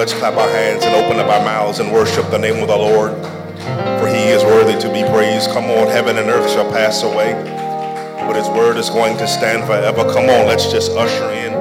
let's clap our hands and open up our mouths and worship the name of the Lord. For he is worthy to be praised. Come on, heaven and earth shall pass away, but his word is going to stand forever. Come on, let's just usher in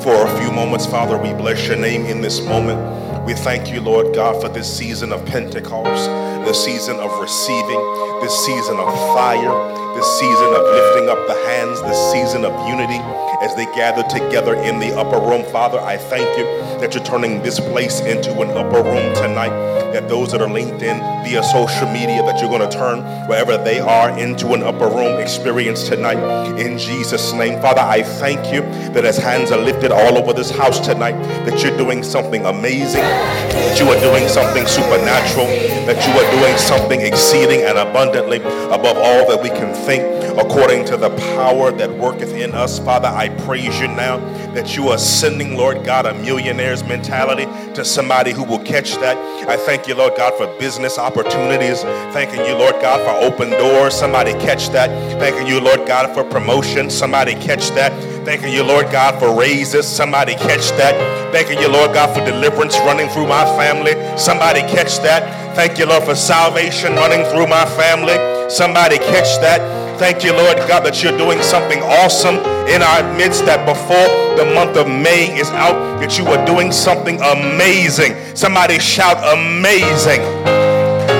for a few moments. Father, we bless your name in this moment. We thank you, Lord God, for this season of Pentecost, this season of receiving, this season of fire this season of lifting up the hands, this season of unity as they gather together in the upper room. Father, I thank you that you're turning this place into an upper room tonight. That those that are linked in via social media, that you're going to turn wherever they are into an upper room experience tonight. In Jesus' name, Father, I thank you that as hands are lifted all over this house tonight, that you're doing something amazing, that you are doing something supernatural, that you are doing something exceeding and abundantly above all that we can think according to the power that worketh in us. Father, I praise you now that you are sending, Lord God, a millionaire's mentality to somebody who will catch that. I thank you, Lord God, for business opportunities. Thanking you, Lord God, for open doors. Somebody catch that. Thanking you, Lord God, for promotion. Somebody catch that. Thanking you, Lord God, for raises. Somebody catch that. Thanking you, Lord God, for deliverance running through my family. Somebody catch that. Thank you, Lord, for salvation running through my family. Somebody catch that. Thank you, Lord God, that you're doing something awesome in our midst. That before the month of May is out, that you are doing something amazing. Somebody shout amazing.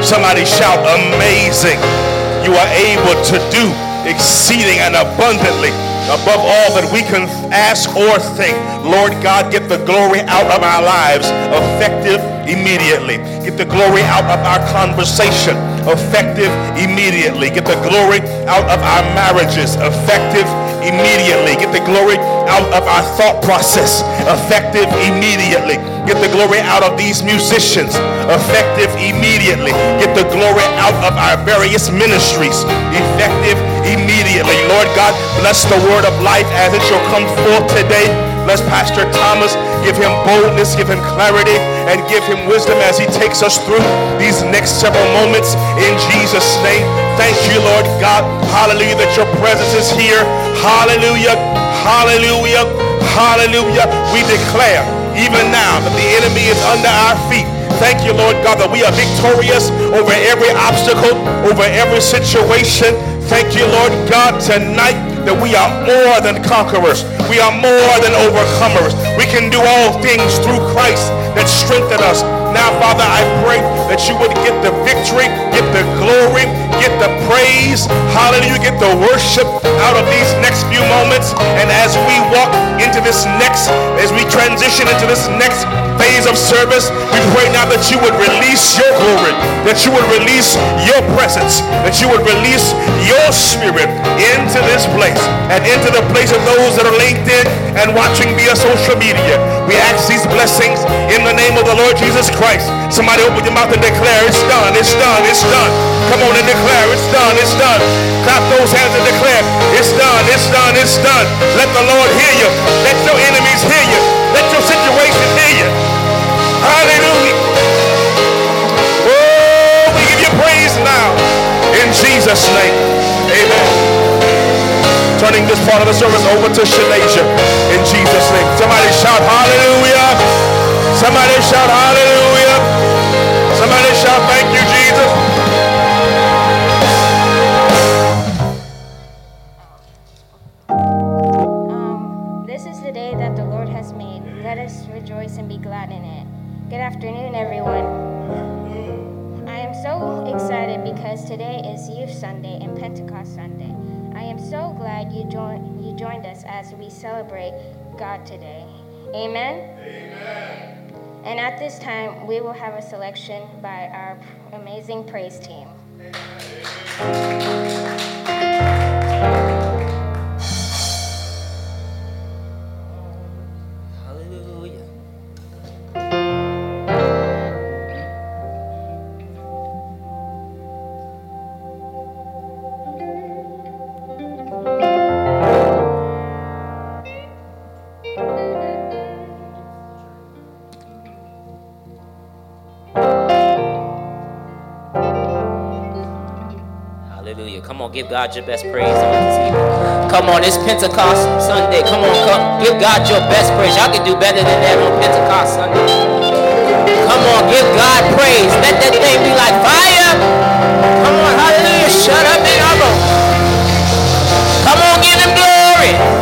Somebody shout amazing. You are able to do exceeding and abundantly above all that we can ask or think. Lord God, get the glory out of our lives effective immediately. Get the glory out of our conversation effective immediately. Get the glory out of our marriages effective immediately. Get the glory out of our thought process effective immediately. Get the glory out of these musicians effective immediately. Get the glory out of our various ministries effective immediately. Lord God, bless the word of life as it shall come forth today. Bless Pastor Thomas. Give him boldness, give him clarity, and give him wisdom as he takes us through these next several moments in Jesus' name. Thank you, Lord God. Hallelujah, that your presence is here. Hallelujah. Hallelujah. Hallelujah. We declare even now that the enemy is under our feet. Thank you, Lord God, that we are victorious over every obstacle, over every situation. Thank you, Lord God, tonight that we are more than conquerors. We are more than overcomers. We can do all things through Christ that strengthen us. Now, Father, I pray that you would get the victory, get the glory, get the praise. Hallelujah. Get the worship out of these next few moments. And as we walk into this next, as we transition into this next phase of service, we pray now that you would release your glory, that you would release your presence, that you would release your spirit into this place and into the place of those that are linked in and watching via social media. We ask these blessings in the name of the Lord Jesus Christ. Somebody open your mouth and declare, it's done, it's done, it's done. Come on and declare, it's done, it's done. Clap those hands and declare, it's done, it's done, it's done. Let the Lord hear you. Let your enemies hear you. Let your situation hear you. Hallelujah. Oh, we give you praise now. In Jesus' name. Amen. Turning this part of the service over to Shalasia. In Jesus' name. Somebody shout hallelujah. Somebody shout hallelujah. Afternoon, everyone. I am so excited because today is Youth Sunday and Pentecost Sunday. I am so glad you joined you joined us as we celebrate God today. Amen. Amen. And at this time, we will have a selection by our amazing praise team. Hallelujah. Give God your best praise on this evening. Come on, it's Pentecost Sunday. Come on, come, give God your best praise. Y'all can do better than that on Pentecost Sunday. Come on, give God praise. Let that thing be like fire. Come on, hallelujah. Shut up and. Come on, give him glory.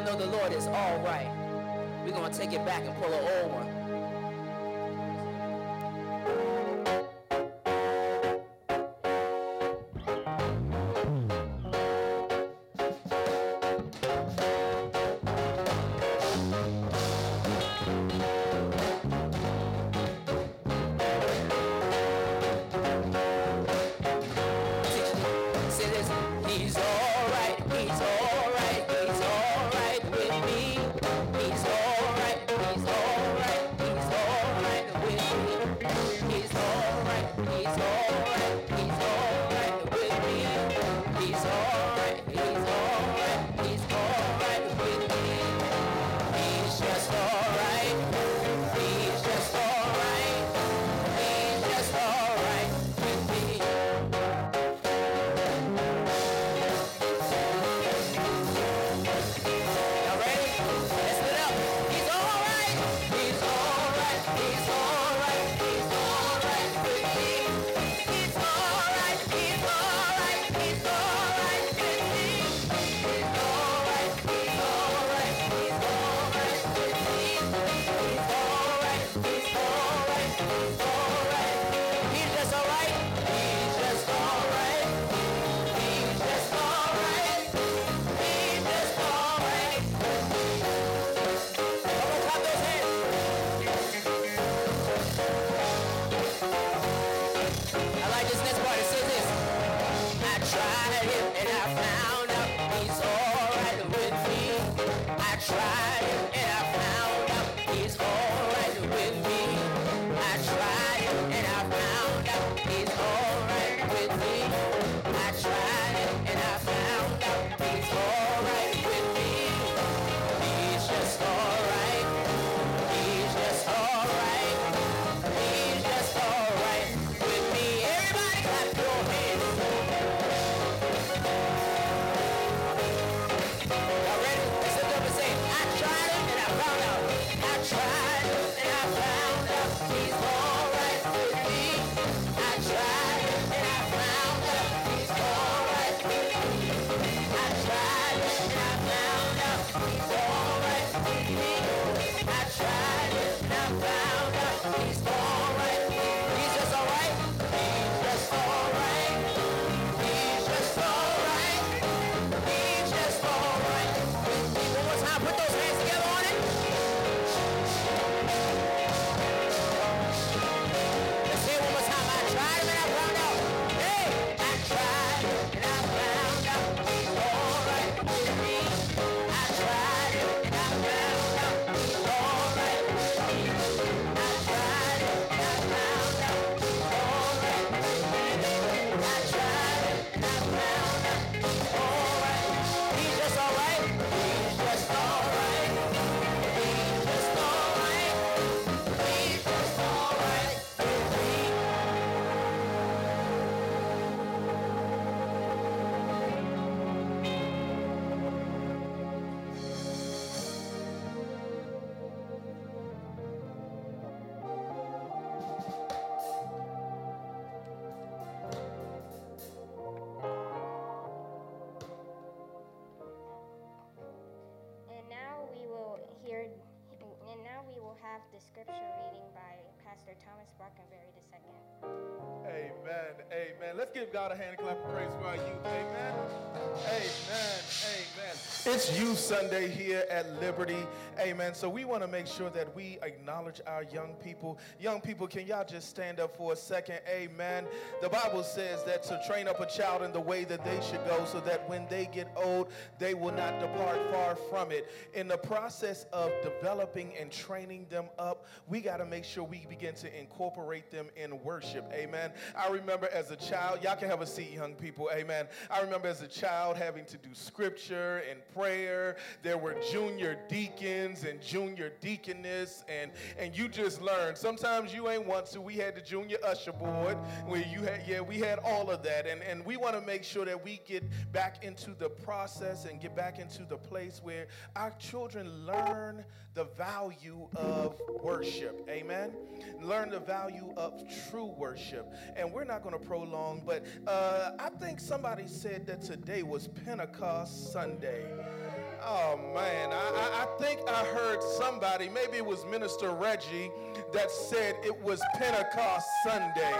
Y'all know the Lord is all right? We're going to take it back and pull it old give God a hand clap of praise for our youth. Amen. Amen. Amen. It's Youth Sunday here at Liberty. Amen. So we want to make sure that we acknowledge our young people. Young people, can y'all just stand up for a second? Amen. The Bible says that to train up a child in the way that they should go so that when they get old, they will not depart far from it. In the process of developing and training them up, we got to make sure we begin to incorporate them in worship. Amen. I remember as a child, y'all can have a seat, young people. Amen. I remember as a child having to do scripture and prayer. There were junior deacons and junior deaconess, and, and you just learn. Sometimes you ain't want to. We had the junior usher board where you had, yeah, we had all of that. And, and we want to make sure that we get back into the process and get back into the place where our children learn the value of worship. Amen. Learn the value of true worship. And we're not going to prolong, but uh, I think somebody said that today was Pentecost Sunday. Oh man, I, I, think I heard somebody, maybe it was Minister Reggie, that said it was Pentecost Sunday.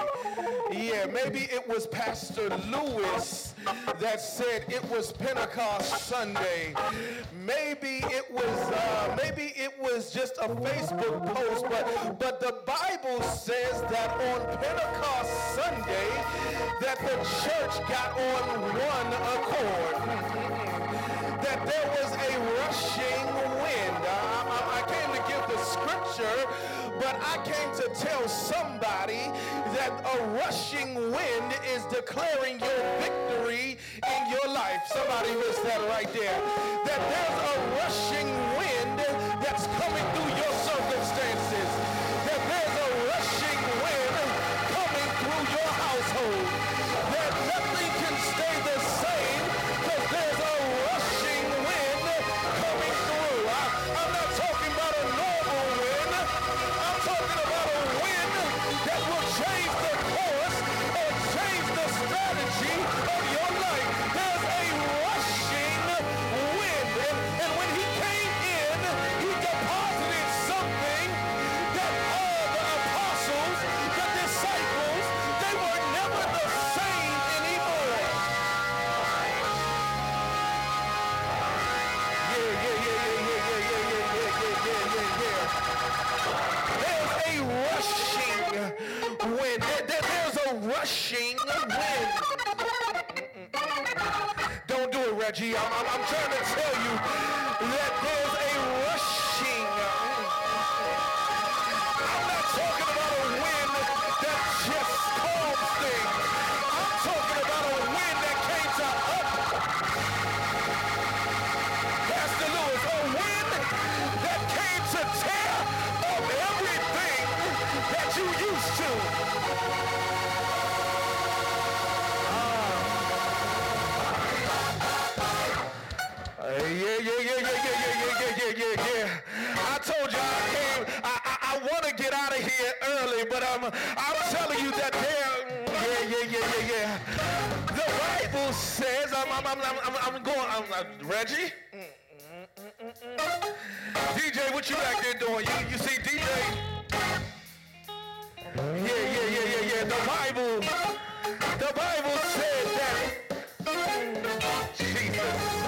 Yeah, maybe it was Pastor Lewis that said it was Pentecost Sunday. Maybe it was uh, maybe it was just a Facebook post, but but the Bible says that on Pentecost Sunday that the church got on one accord that there was a rushing wind. I, I, I, came to give the scripture, but I came to tell somebody that a rushing wind is declaring your victory in your life. Somebody missed that right there. That there's a rushing wind that's coming through your Reggie. I'm, I'm, I'm trying to tell you I'm telling you that there. Yeah, yeah, yeah, yeah, yeah. The Bible says I'm, I'm, I'm, I'm, I'm going. I'm, I'm Reggie. DJ, what you back there doing? You, you see DJ? Yeah, yeah, yeah, yeah, yeah. The Bible, the Bible said that. Jesus.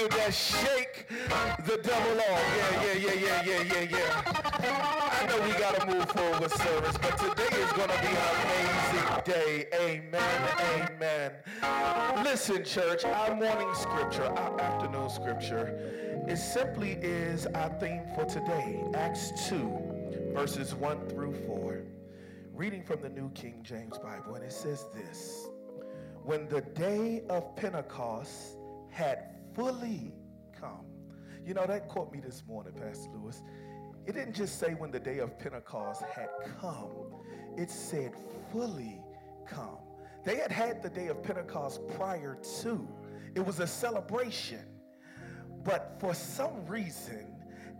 Understood that. Shake the devil off. Yeah, yeah, yeah, yeah, yeah, yeah, yeah. I know we got to move forward with service, but today is to be an amazing day. Amen. Amen. Listen, church, our morning scripture, our afternoon scripture, it simply is our theme for today. Acts 2, verses 1 through 4. Reading from the New King James Bible, and it says this when the day of Pentecost had fully come. You know, that caught me this morning, Pastor Lewis. It didn't just say when the day of Pentecost had come, it said fully come. They had had the day of Pentecost prior to, it was a celebration. But for some reason,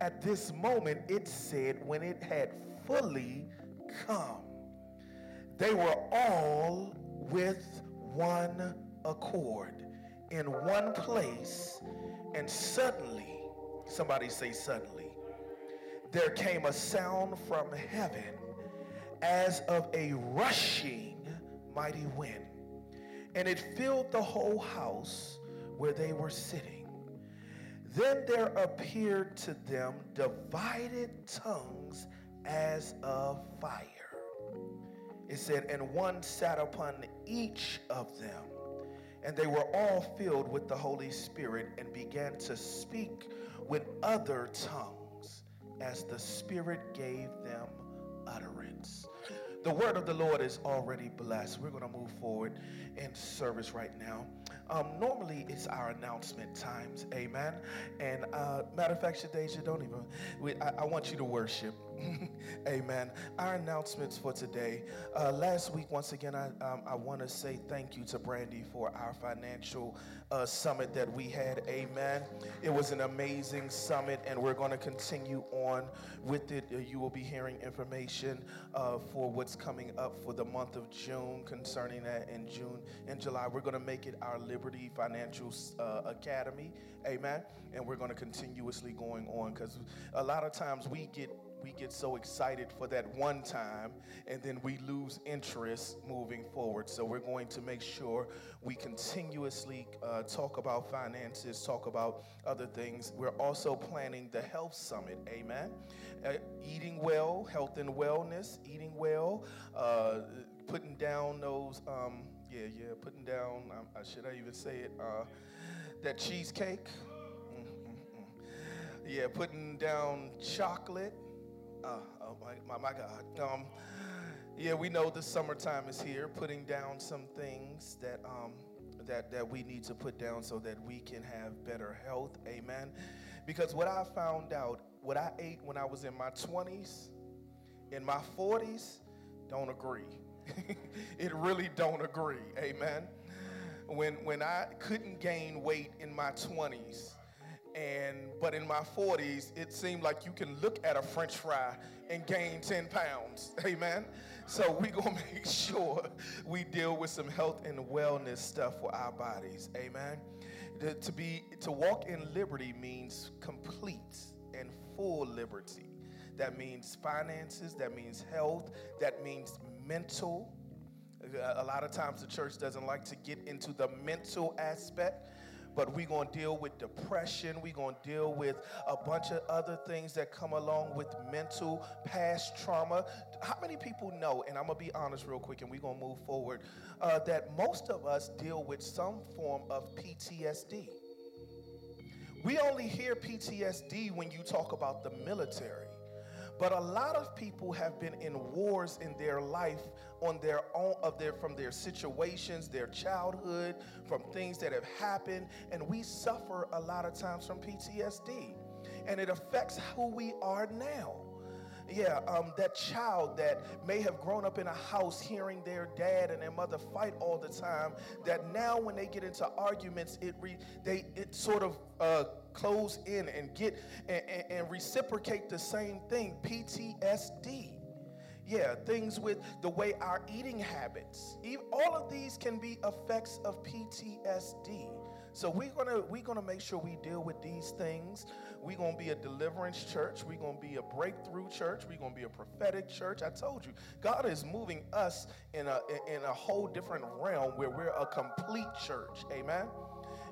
at this moment, it said when it had fully come they were all with one accord in one place and suddenly somebody say suddenly there came a sound from heaven as of a rushing mighty wind and it filled the whole house where they were sitting then there appeared to them divided tongues as of fire it said, and one sat upon each of them. And they were all filled with the Holy Spirit and began to speak with other tongues as the Spirit gave them utterance. The word of the Lord is already blessed. We're going to move forward in service right now. Um, normally, it's our announcement times. Amen. And uh, matter of fact, Shadeja, don't even, we, I, I want you to worship. Amen. Our announcements for today. Uh, last week, once again, I, um, I want to say thank you to Brandy for our financial uh, summit that we had. Amen. It was an amazing summit, and we're going to continue on with it. Uh, You will be hearing information uh, for what's coming up for the month of June concerning that in June and July. We're going to make it our Liberty Financial uh, Academy. Amen. And we're going to continuously going on because a lot of times we get we get so excited for that one time and then we lose interest moving forward. So we're going to make sure we continuously uh, talk about finances, talk about other things. We're also planning the health summit. Amen. Uh, eating well, health and wellness, eating well, uh, putting down those. Um, yeah, yeah, putting down. Um, uh, should I even say it? Uh, that cheesecake. Yeah, putting down chocolate. Uh, oh my, my, my God. Um, yeah, we know the summertime is here. Putting down some things that um, that that we need to put down so that we can have better health. Amen. Because what I found out, what I ate when I was in my 20s, in my 40s, don't agree. it really don't agree. Amen. when when I couldn't gain weight in my 20s and but in my 40s it seemed like you can look at a french fry and gain 10 pounds. Amen. So we gonna make sure we deal with some health and wellness stuff for our bodies. Amen. To, to be to walk in liberty means complete and full liberty. That means finances that means health that means mental a lot of times the church doesn't like to get into the mental aspect but we're going to deal with depression. We're going to deal with a bunch of other things that come along with mental past trauma. How many people know, and I'm going to be honest real quick and we're going to move forward, uh, that most of us deal with some form of PTSD? We only hear PTSD when you talk about the military. But a lot of people have been in wars in their life on their own of their from their situations, their childhood, from things that have happened, and we suffer a lot of times from PTSD. And it affects who we are now yeah, um, that child that may have grown up in a house hearing their dad and their mother fight all the time, that now when they get into arguments, it re, they it sort of uh, close in and get and, and, and reciprocate the same thing. PTSD. Yeah, things with the way our eating habits. All of these can be effects of PTSD. So we're gonna we're gonna make sure we deal with these things. We're gonna be a deliverance church. We're gonna be a breakthrough church. We're gonna be a prophetic church. I told you, God is moving us in a in a whole different realm where we're a complete church. Amen.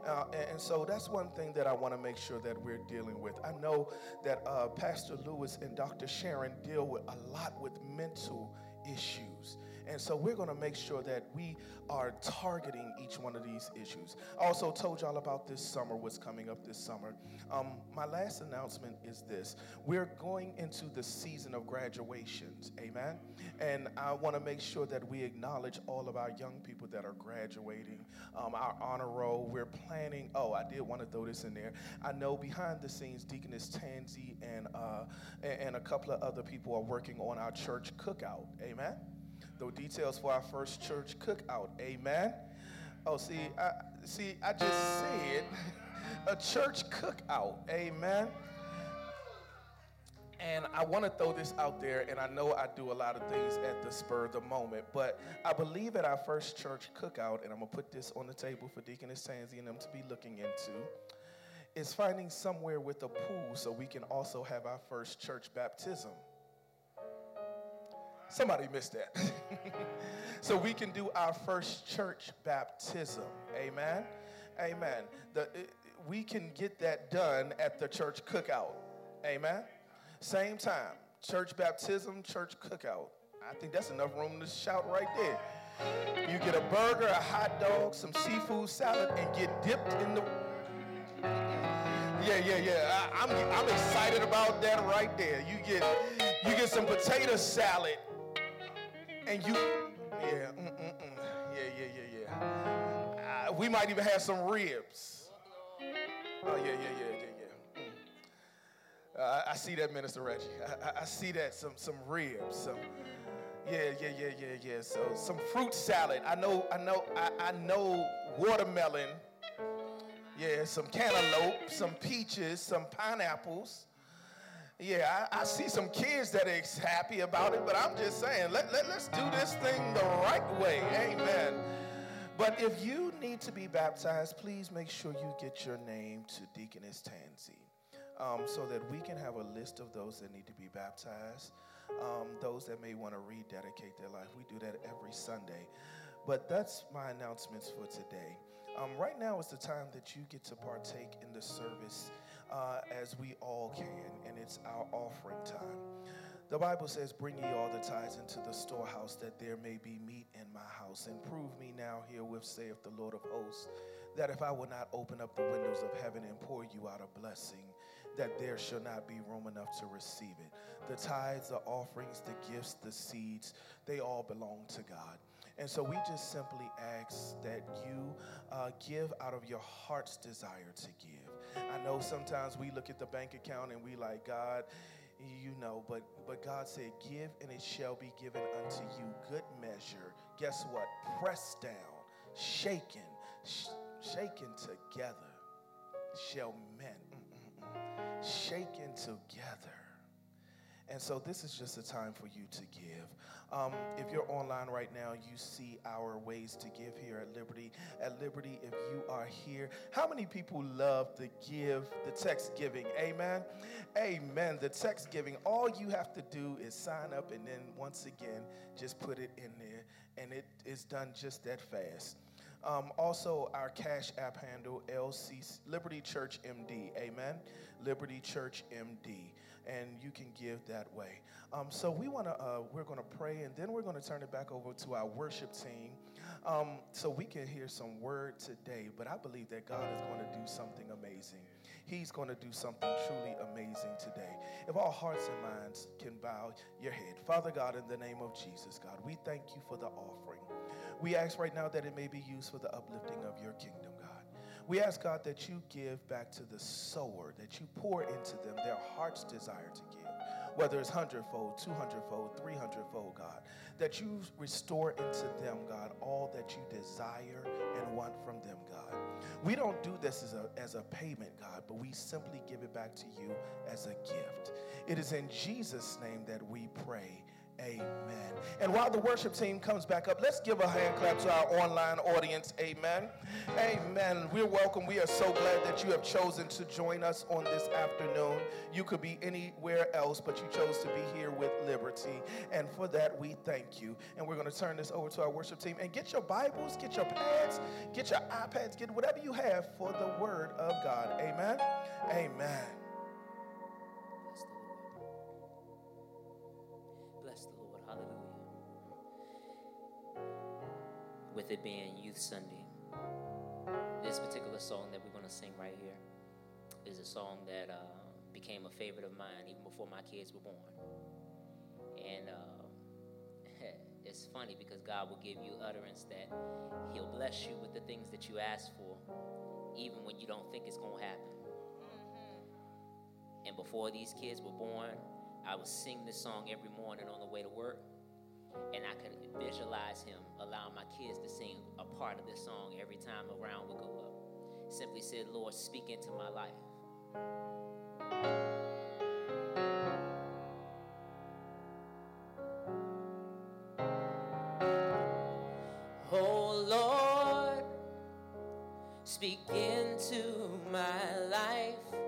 Uh, and, so that's one thing that I want to make sure that we're dealing with. I know that uh, Pastor Lewis and Dr. Sharon deal with a lot with mental issues. And so we're going to make sure that we are targeting each one of these issues. I also told y'all about this summer, what's coming up this summer. Um, my last announcement is this we're going into the season of graduations. Amen. And I want to make sure that we acknowledge all of our young people that are graduating, um, our honor roll. We're planning, oh, I did want to throw this in there. I know behind the scenes, Deaconess Tansy and, uh, and a couple of other people are working on our church cookout. Amen the details for our first church cookout. Amen. Oh, see, I, see, I just said a church cookout. Amen. And I want to throw this out there, and I know I do a lot of things at the spur of the moment, but I believe at our first church cookout, and I'm going to put this on the table for Deaconess Tansy and them to be looking into, is finding somewhere with a pool so we can also have our first church baptism. Somebody missed that. so we can do our first church baptism. Amen. Amen. The, eh, we can get that done at the church cookout. Amen. Same time. Church baptism, church cookout. I think that's enough room to shout right there. You get a burger, a hot dog, some seafood salad, and get dipped in the. Yeah, yeah, yeah. I, I'm, I'm excited about that right there. You get you get some potato salad and you, yeah, mm-mm-mm. yeah, yeah, yeah, yeah. Uh, we might even have some ribs. Oh, yeah, yeah, yeah, yeah, yeah. Mm. Uh, I see that, Minister Reggie. I, I, see that, some, some ribs, some, yeah, yeah, yeah, yeah, yeah. So some fruit salad. I know, I know, I, I know watermelon. Yeah, some cantaloupe, some peaches, some pineapples. Yeah, I, I, see some kids that are happy about it, but I'm just saying, let, let, let's do this thing the right way. Amen. But if you need to be baptized, please make sure you get your name to Deaconess Tansy um, so that we can have a list of those that need to be baptized, um, those that may want to rededicate their life. We do that every Sunday. But that's my announcements for today. Um, right now is the time that you get to partake in the service uh, as we all can, and it's our offering time. The Bible says, Bring ye all the tithes into the storehouse, that there may be meat in my house. And prove me now herewith, saith the Lord of hosts, that if I will not open up the windows of heaven and pour you out a blessing, that there shall not be room enough to receive it. The tithes, the offerings, the gifts, the seeds, they all belong to God. And so we just simply ask that you uh, give out of your heart's desire to give. I know sometimes we look at the bank account and we like, God, you know, but but God said, Give and it shall be given unto you good measure. Guess what? Pressed down, shaken Sh- shaken together shall men. Mm-mm-mm. Shaken together and so this is just a time for you to give. Um, if you're online right now, you see our ways to give here at Liberty. At Liberty, if you are here, how many people love the give the text giving? Amen. Amen. The text giving, all you have to do is sign up and then once again, just put it in there. And it is done just that fast. Um, also, our Cash App handle, LC Liberty Church MD. Amen. Liberty Church MD, and you can give that way. Um, so we want to, uh, we're going to pray, and then we're going to turn it back over to our worship team, um, so we can hear some word today. But I believe that God is going to do something amazing. He's going to do something truly amazing today. If all hearts and minds can bow your head, Father God, in the name of Jesus, God, we thank you for the offering. We ask right now that it may be used for the uplifting of your kingdom, God. We ask, God, that you give back to the sower, that you pour into them their heart's desire to give, whether it's hundredfold, two hundredfold, three hundredfold, God, that you restore into them, God, all that you desire and want from them, God. We don't do this as a, as a payment, God, but we simply give it back to you as a gift. It is in Jesus' name that we pray. Amen. And while the worship team comes back up, let's give a hand clap to our online audience. Amen. Amen. We're welcome. We are so glad that you have chosen to join us on this afternoon. You could be anywhere else, but you chose to be here with Liberty. And for that, we thank you. And we're going to turn this over to our worship team. And get your Bibles, get your pads, get your iPads, get whatever you have for the Word of God. Amen. Amen. With it being Youth Sunday. This particular song that we're going to sing right here is a song that uh, became a favorite of mine even before my kids were born. And uh, it's funny because God will give you utterance that He'll bless you with the things that you ask for, even when you don't think it's going to happen. Mm-hmm. And before these kids were born, I would sing this song every morning on the way to work and I could visualize him allowing my kids to sing a part of this song every time a round would go up. Simply said, Lord, speak into my life. Oh Lord, speak into my life.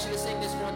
want you to sing this one.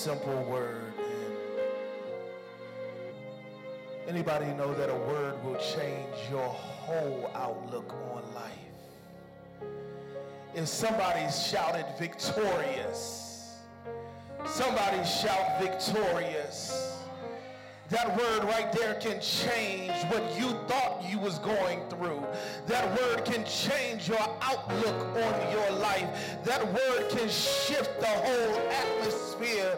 Simple word. Anybody know that a word will change your whole outlook on life? If somebody shouted victorious, somebody shout victorious that word right there can change what you thought you was going through. That word can change your outlook on your life. That word can shift the whole atmosphere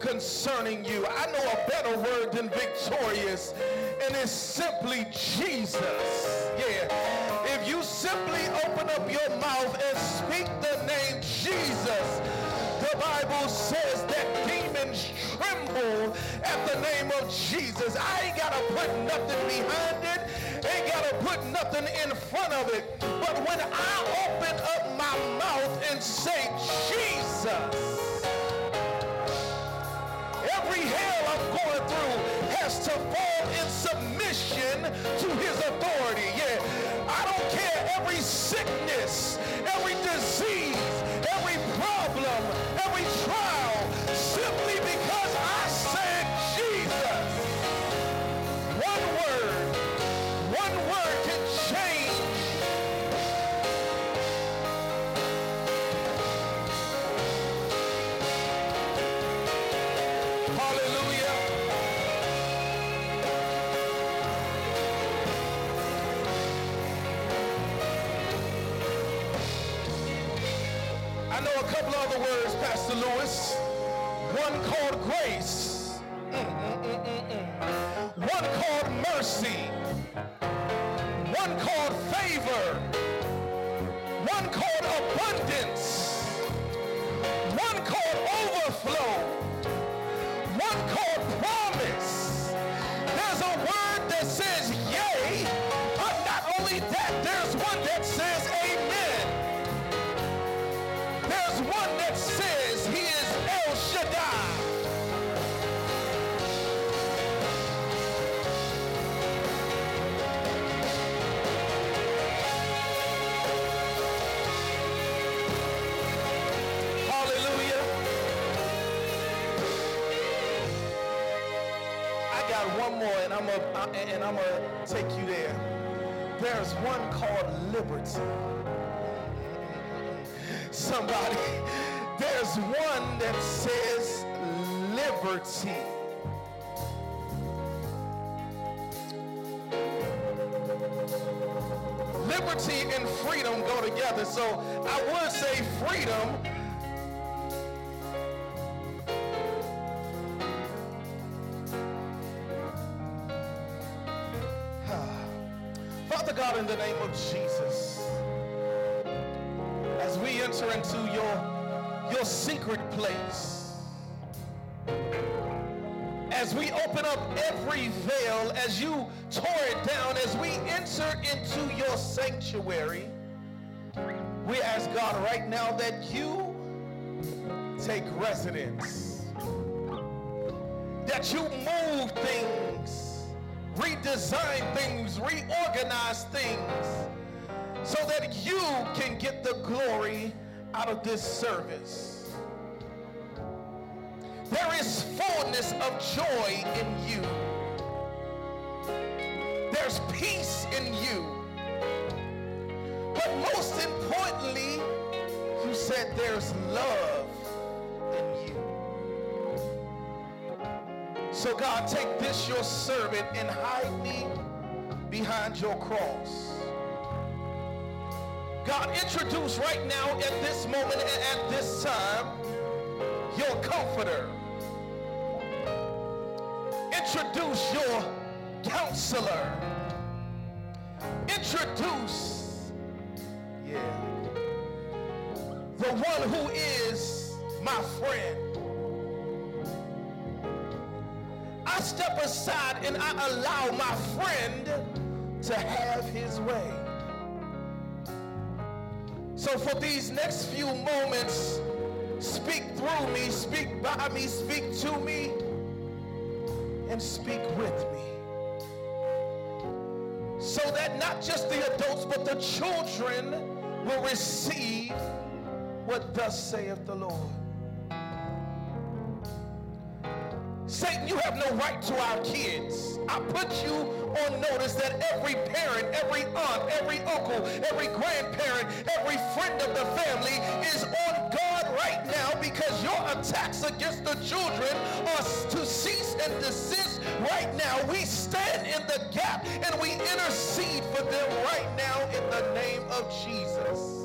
concerning you. I know a better word than victorious, and it's simply Jesus. Yeah. If you simply open up your mouth and speak the name Jesus, the Bible says that demons tremble at the name of Jesus. I ain't got to put nothing behind it. Ain't got to put nothing in front of it. But when I open up my mouth and say Jesus, every hell I'm going through has to fall in submission to his authority. Yeah. I don't care every sickness, every disease, every problem, One called grace. One called mercy. One called favor. One called abundance. One called and I'm a, and I'm gonna take you there. There's one called liberty. Somebody, there's one that says liberty. Liberty and freedom go together. So I would say freedom. Father God, in the name of Jesus, as we enter into your, your secret place, as we open up every veil, as you tore it down, as we enter into your sanctuary, we ask God right now that you take residence, that you move things, redesign things, reorganize things, so that you can get the glory out of this service. There is fullness of joy in you. There's peace in you. But most importantly, you said there's love in you. So God, take this your servant and hide me behind your cross. God, introduce right now at this moment and at this time your comforter. Introduce your counselor. Introduce, yeah, the one who is my friend. I step aside and I allow my friend to have his way. So for these next few moments, speak through me, speak by me, speak to me, and speak with me. So that not just the adults, but the children will receive what thus saith the Lord. Satan, you have no right to our kids. I put you on notice that every parent, every aunt, every uncle, every grandparent, every friend of the family is on guard right now because your attacks against the children are to cease and desist right now. We stand in the gap and we intercede for them right now in the name of Jesus.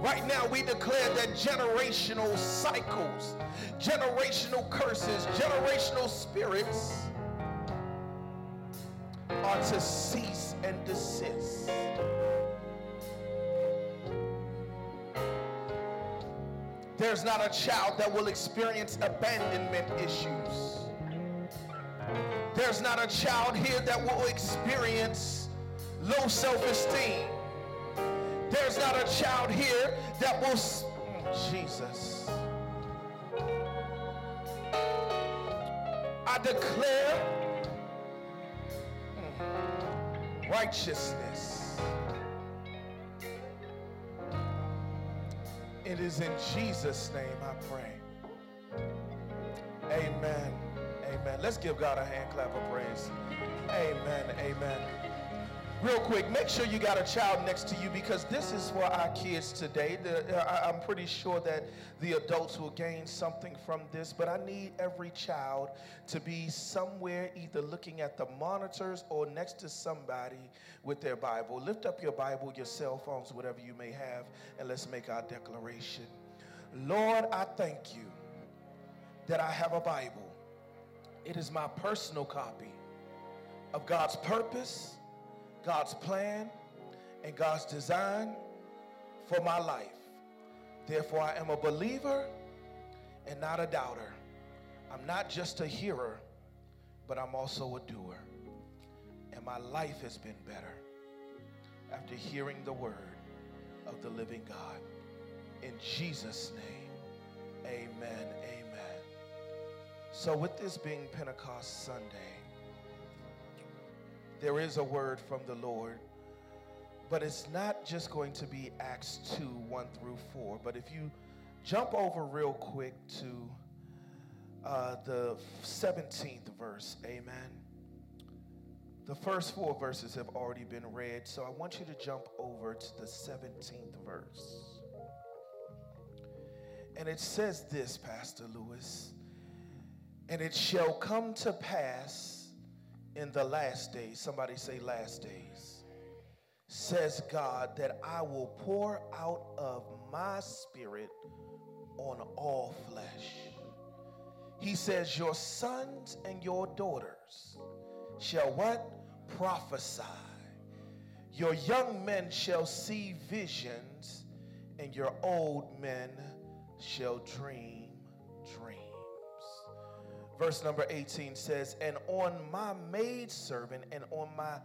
Right now, we declare that generational cycles, generational curses, generational spirits are to cease and desist. There's not a child that will experience abandonment issues. There's not a child here that will experience low self esteem. There's not a child here that will. Jesus. I declare hmm, righteousness. It is in Jesus' name I pray. Amen. Amen. Let's give God a hand clap of praise. Amen. Amen. Real quick, make sure you got a child next to you because this is for our kids today. The, uh, I'm pretty sure that the adults will gain something from this, but I need every child to be somewhere either looking at the monitors or next to somebody with their Bible. Lift up your Bible, your cell phones, whatever you may have, and let's make our declaration. Lord, I thank you that I have a Bible. It is my personal copy of God's purpose God's plan and God's design for my life. Therefore, I am a believer and not a doubter. I'm not just a hearer, but I'm also a doer. And my life has been better after hearing the word of the living God. In Jesus' name, amen, amen. So, with this being Pentecost Sunday, there is a word from the Lord, but it's not just going to be Acts 2 1 through 4. But if you jump over real quick to uh, the 17th verse, amen. The first four verses have already been read, so I want you to jump over to the 17th verse. And it says this, Pastor Lewis, and it shall come to pass in the last days, somebody say last days, says God, that I will pour out of my spirit on all flesh. He says, Your sons and your daughters shall what? Prophesy. Your young men shall see visions, and your old men shall dream dreams. Verse number 18 says, And on my maidservant and on my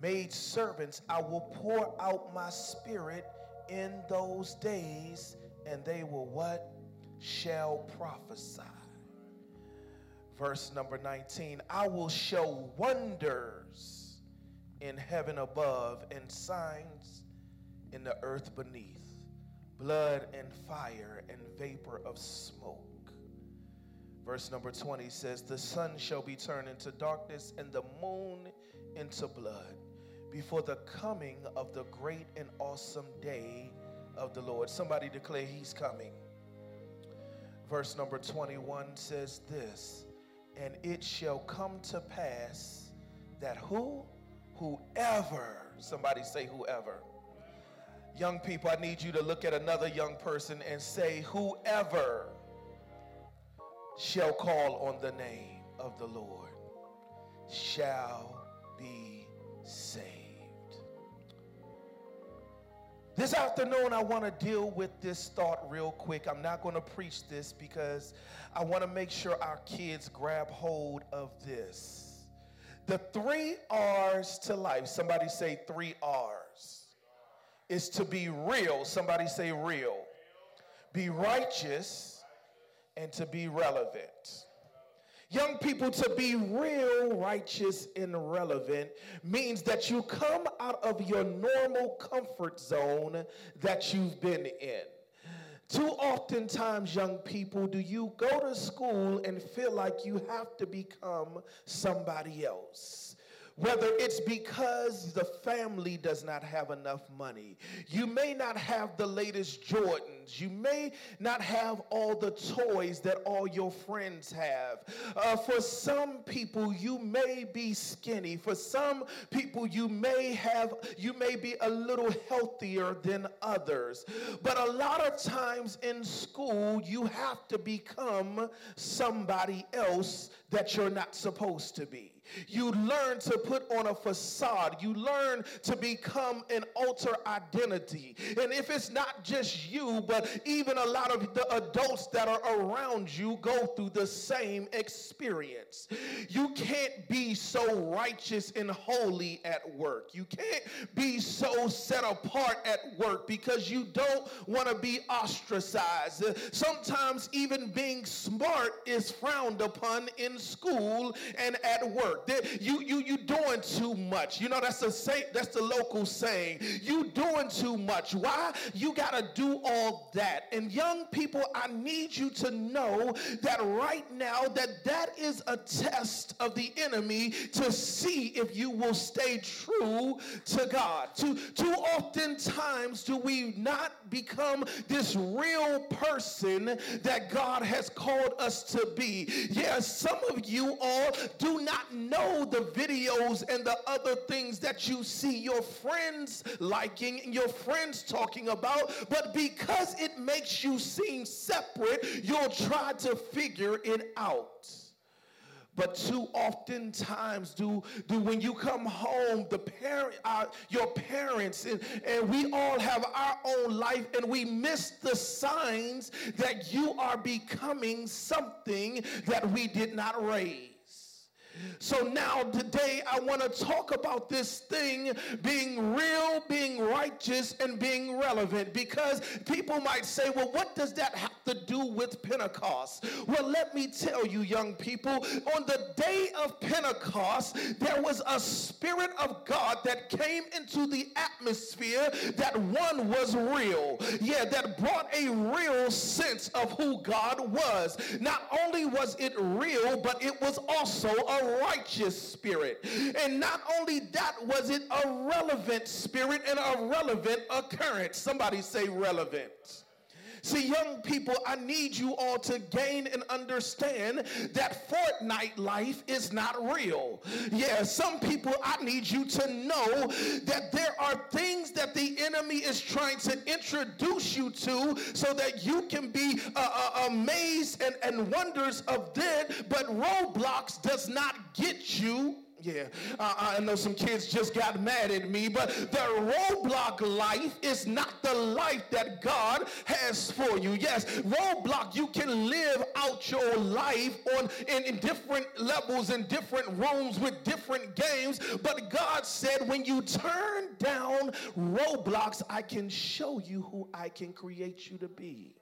maidservants I will pour out my spirit in those days, and they will what? Shall prophesy. Verse number 19 I will show wonders in heaven above and signs in the earth beneath blood and fire and vapor of smoke. Verse number 20 says, The sun shall be turned into darkness and the moon into blood before the coming of the great and awesome day of the Lord. Somebody declare he's coming. Verse number 21 says this, and it shall come to pass that who? Whoever, somebody say whoever. Young people, I need you to look at another young person and say, whoever shall call on the name of the Lord shall be saved. This afternoon, I want to deal with this thought real quick. I'm not going to preach this because I want to make sure our kids grab hold of this. The three R's to life, somebody say three R's, is to be real. Somebody say real. Be righteous and to be relevant. Young people, to be real, righteous, and relevant means that you come out of your normal comfort zone that you've been in. Too oftentimes, young people, do you go to school and feel like you have to become somebody else? Whether it's because the family does not have enough money, you may not have the latest Jordans, you may not have all the toys that all your friends have. Uh, for some people, you may be skinny. For some people, you may have, you may be a little healthier than others. But a lot of times in school, you have to become somebody else that you're not supposed to be. You learn to put on a facade. You learn to become an alter identity. And if it's not just you, but even a lot of the adults that are around you go through the same experience. You can't be so righteous and holy at work. You can't be so set apart at work because you don't want to be ostracized. Sometimes even being smart is frowned upon in school and at work work. You you you doing too much. You know that's the say, that's the local saying. You doing too much. Why? You got to do all that. And young people, I need you to know that right now that that is a test of the enemy to see if you will stay true to God. Too too often times do we not become this real person that God has called us to be. Yes, some of you all do not know the videos and the other things that you see your friends liking your friends talking about, but because it makes you seem separate, you'll try to figure it out. But too often times do, do when you come home, the parent, uh, your parents, and, and we all have our own life, and we miss the signs that you are becoming something that we did not raise. So now today I want to talk about this thing being real, being righteous, and being relevant because people might say, well, what does that have to do with Pentecost? Well, let me tell you, young people, on the day of Pentecost, there was a spirit of God that came into the atmosphere that one was real. Yeah, that brought a real sense of who God was. Not only was it real, but it was also a righteous spirit. And not only that, was it a relevant spirit and a relevant occurrence. Somebody say relevant. See, young people, I need you all to gain and understand that Fortnite life is not real. Yeah, some people, I need you to know that there are things that the enemy is trying to introduce you to so that you can be uh, uh, amazed and, and wonders of that. But Roblox does not get you yeah, uh, I know some kids just got mad at me, but the Roblox life is not the life that God has for you. Yes, Roblox, you can live out your life on in, in different levels in different rooms with different games, but God said, when you turn down Roblox, I can show you who I can create you to be.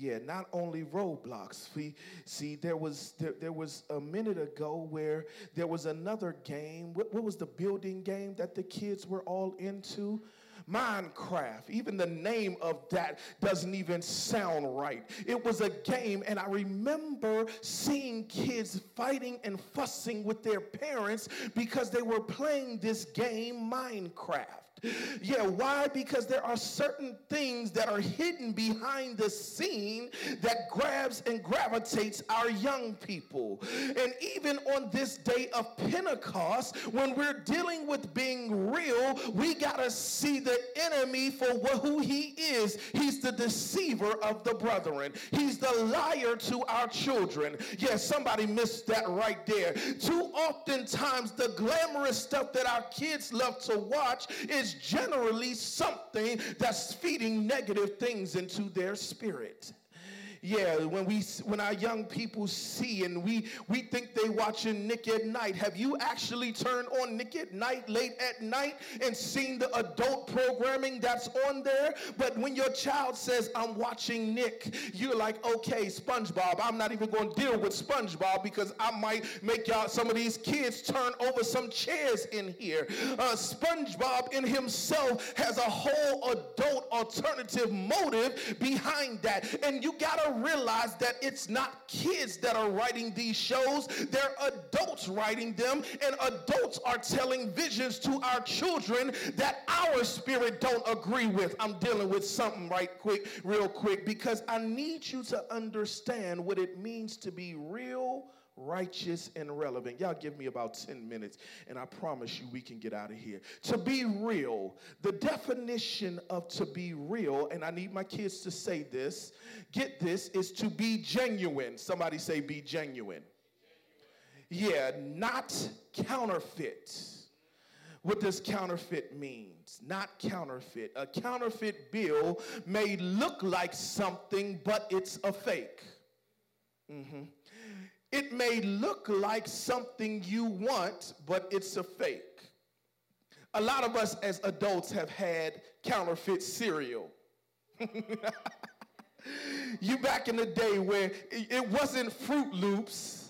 Yeah, not only Roblox. We see there was there, there was a minute ago where there was another game. What, what was the building game that the kids were all into? Minecraft. Even the name of that doesn't even sound right. It was a game, and I remember seeing kids fighting and fussing with their parents because they were playing this game, Minecraft. Yeah, why? Because there are certain things that are hidden behind the scene that grabs and gravitates our young people. And even on this day of Pentecost, when we're dealing with being real, we got to see the enemy for who he is. He's the deceiver of the brethren, he's the liar to our children. Yeah, somebody missed that right there. Too oftentimes, the glamorous stuff that our kids love to watch is generally something that's feeding negative things into their spirit. Yeah, when we when our young people see and we we think they watching Nick at Night. Have you actually turned on Nick at Night late at night and seen the adult programming that's on there? But when your child says, "I'm watching Nick," you're like, "Okay, SpongeBob. I'm not even going to deal with SpongeBob because I might make y'all some of these kids turn over some chairs in here." Uh, SpongeBob in himself has a whole adult alternative motive behind that, and you got realize that it's not kids that are writing these shows, they're adults writing them, and adults are telling visions to our children that our spirit don't agree with. I'm dealing with something right quick, real quick, because I need you to understand what it means to be real righteous, and relevant. Y'all give me about 10 minutes, and I promise you we can get out of here. To be real, the definition of to be real, and I need my kids to say this, get this, is to be genuine. Somebody say, be genuine. Yeah, not counterfeit. What does counterfeit means? Not counterfeit. A counterfeit bill may look like something, but it's a fake. Mm-hmm. It may look like something you want, but it's a fake. A lot of us as adults have had counterfeit cereal. you back in the day where it wasn't Froot Loops,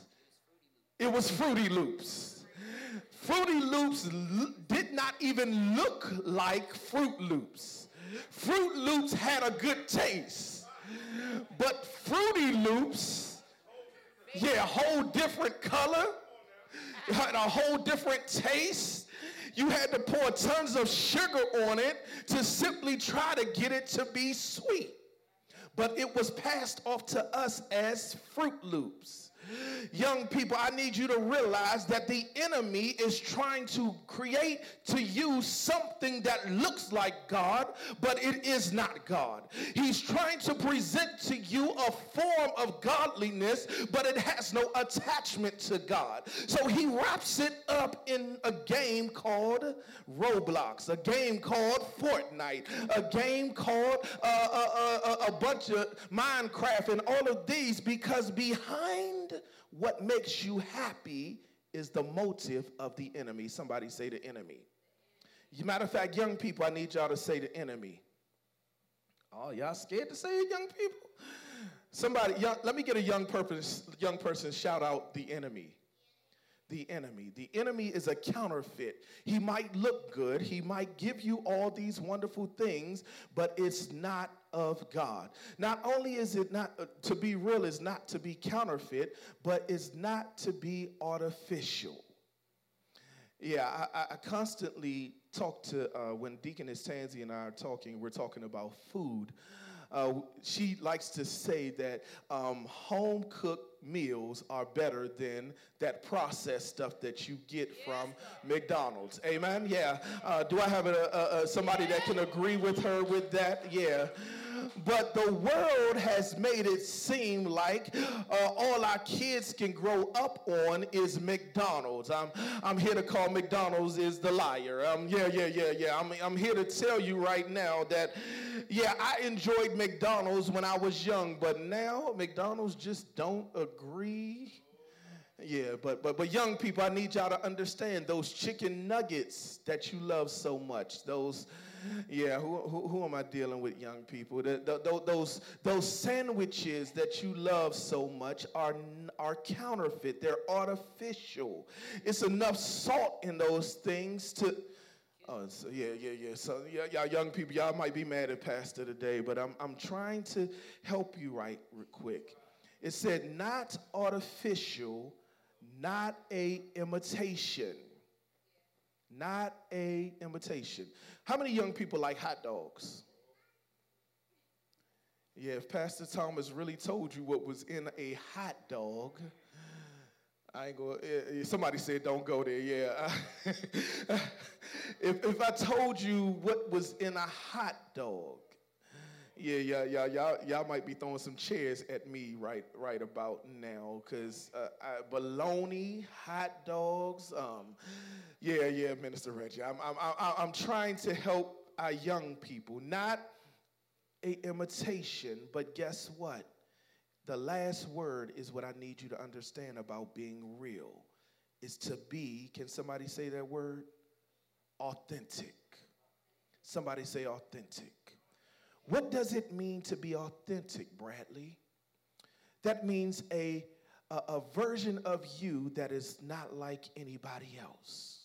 it was Fruity Loops. Fruity Loops did not even look like Froot Loops. Froot Loops had a good taste, but Fruity Loops yeah, a whole different color, had a whole different taste. You had to pour tons of sugar on it to simply try to get it to be sweet. But it was passed off to us as Froot Loops. Young people, I need you to realize that the enemy is trying to create to you something that looks like God, but it is not God. He's trying to present to you a form of godliness, but it has no attachment to God. So he wraps it up in a game called Roblox, a game called Fortnite, a game called uh, uh, uh, uh a bunch of Minecraft, and all of these because behind what makes you happy is the motive of the enemy. Somebody say the enemy. Matter of fact, young people, I need y'all to say the enemy. Oh, y'all scared to say it, young people? Somebody, young, let me get a young, purpose, young person shout out the enemy the enemy. The enemy is a counterfeit. He might look good, he might give you all these wonderful things, but it's not of God. Not only is it not uh, to be real, is not to be counterfeit, but it's not to be artificial. Yeah, I, I constantly talk to, uh, when Deaconess Tansy and I are talking, we're talking about food. Uh, she likes to say that um, home cooked meals are better than that processed stuff that you get from McDonald's. Amen? Yeah. Uh, do I have a, a, a, somebody that can agree with her with that? Yeah. But the world has made it seem like uh, all our kids can grow up on is McDonald's. I'm, I'm here to call McDonald's is the liar. Um, yeah, yeah, yeah, yeah. I'm, I'm here to tell you right now that, yeah, I enjoyed McDonald's when I was young, but now McDonald's just don't agree yeah, but but but young people, I need y'all to understand those chicken nuggets that you love so much. Those, yeah, who who, who am I dealing with, young people? The, the, those those sandwiches that you love so much are are counterfeit. They're artificial. It's enough salt in those things to. Oh, so yeah, yeah, yeah. So yeah, y'all young people, y'all might be mad at Pastor today, but I'm I'm trying to help you right quick. It said not artificial not a imitation. Not a imitation. How many young people like hot dogs? Yeah, if Pastor Thomas really told you what was in a hot dog, I ain't going. Somebody said don't go there. Yeah. if if I told you what was in a hot dog, yeah, yeah, yeah, y'all, y'all might be throwing some chairs at me right, right about now, cause uh, I, bologna, hot dogs. Um, yeah, yeah, Minister Reggie. I'm, I'm, I'm, I'm trying to help our young people, not a imitation, but guess what? The last word is what I need you to understand about being real. Is to be, can somebody say that word? Authentic. Somebody say authentic. What does it mean to be authentic, Bradley? That means a, a, a version of you that is not like anybody else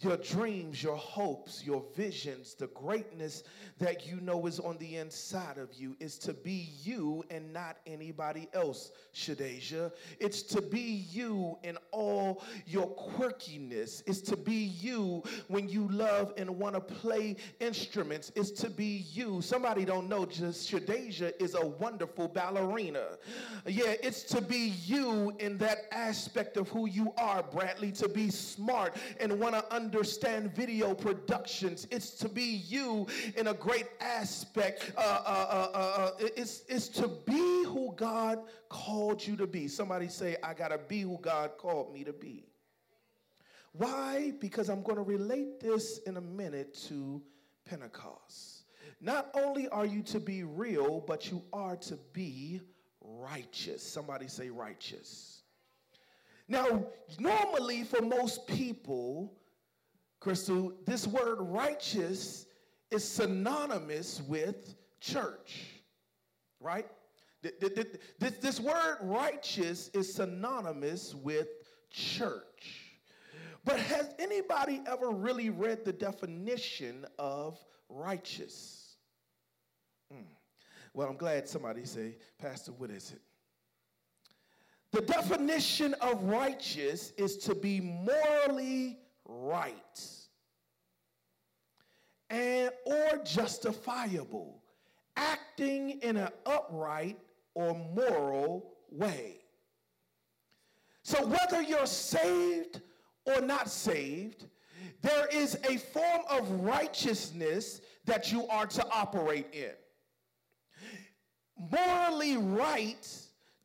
your dreams, your hopes, your visions, the greatness that you know is on the inside of you is to be you and not anybody else, Shadeja. It's to be you in all your quirkiness. It's to be you when you love and want to play instruments. It's to be you. Somebody don't know, just Shadeja is a wonderful ballerina. Yeah, it's to be you in that aspect of who you are, Bradley, to be smart and want to understand understand video productions. It's to be you in a great aspect. Uh, uh, uh, uh, uh it's, it's to be who God called you to be. Somebody say, I got to be who God called me to be. Why? Because I'm going to relate this in a minute to Pentecost. Not only are you to be real, but you are to be righteous. Somebody say righteous. Now, normally for most people, Crystal, this word righteous is synonymous with church, right? This, this word righteous is synonymous with church. But has anybody ever really read the definition of righteous? Mm. Well, I'm glad somebody say, Pastor, what is it? The definition of righteous is to be morally right and or justifiable, acting in an upright or moral way. So whether you're saved or not saved, there is a form of righteousness that you are to operate in. Morally right,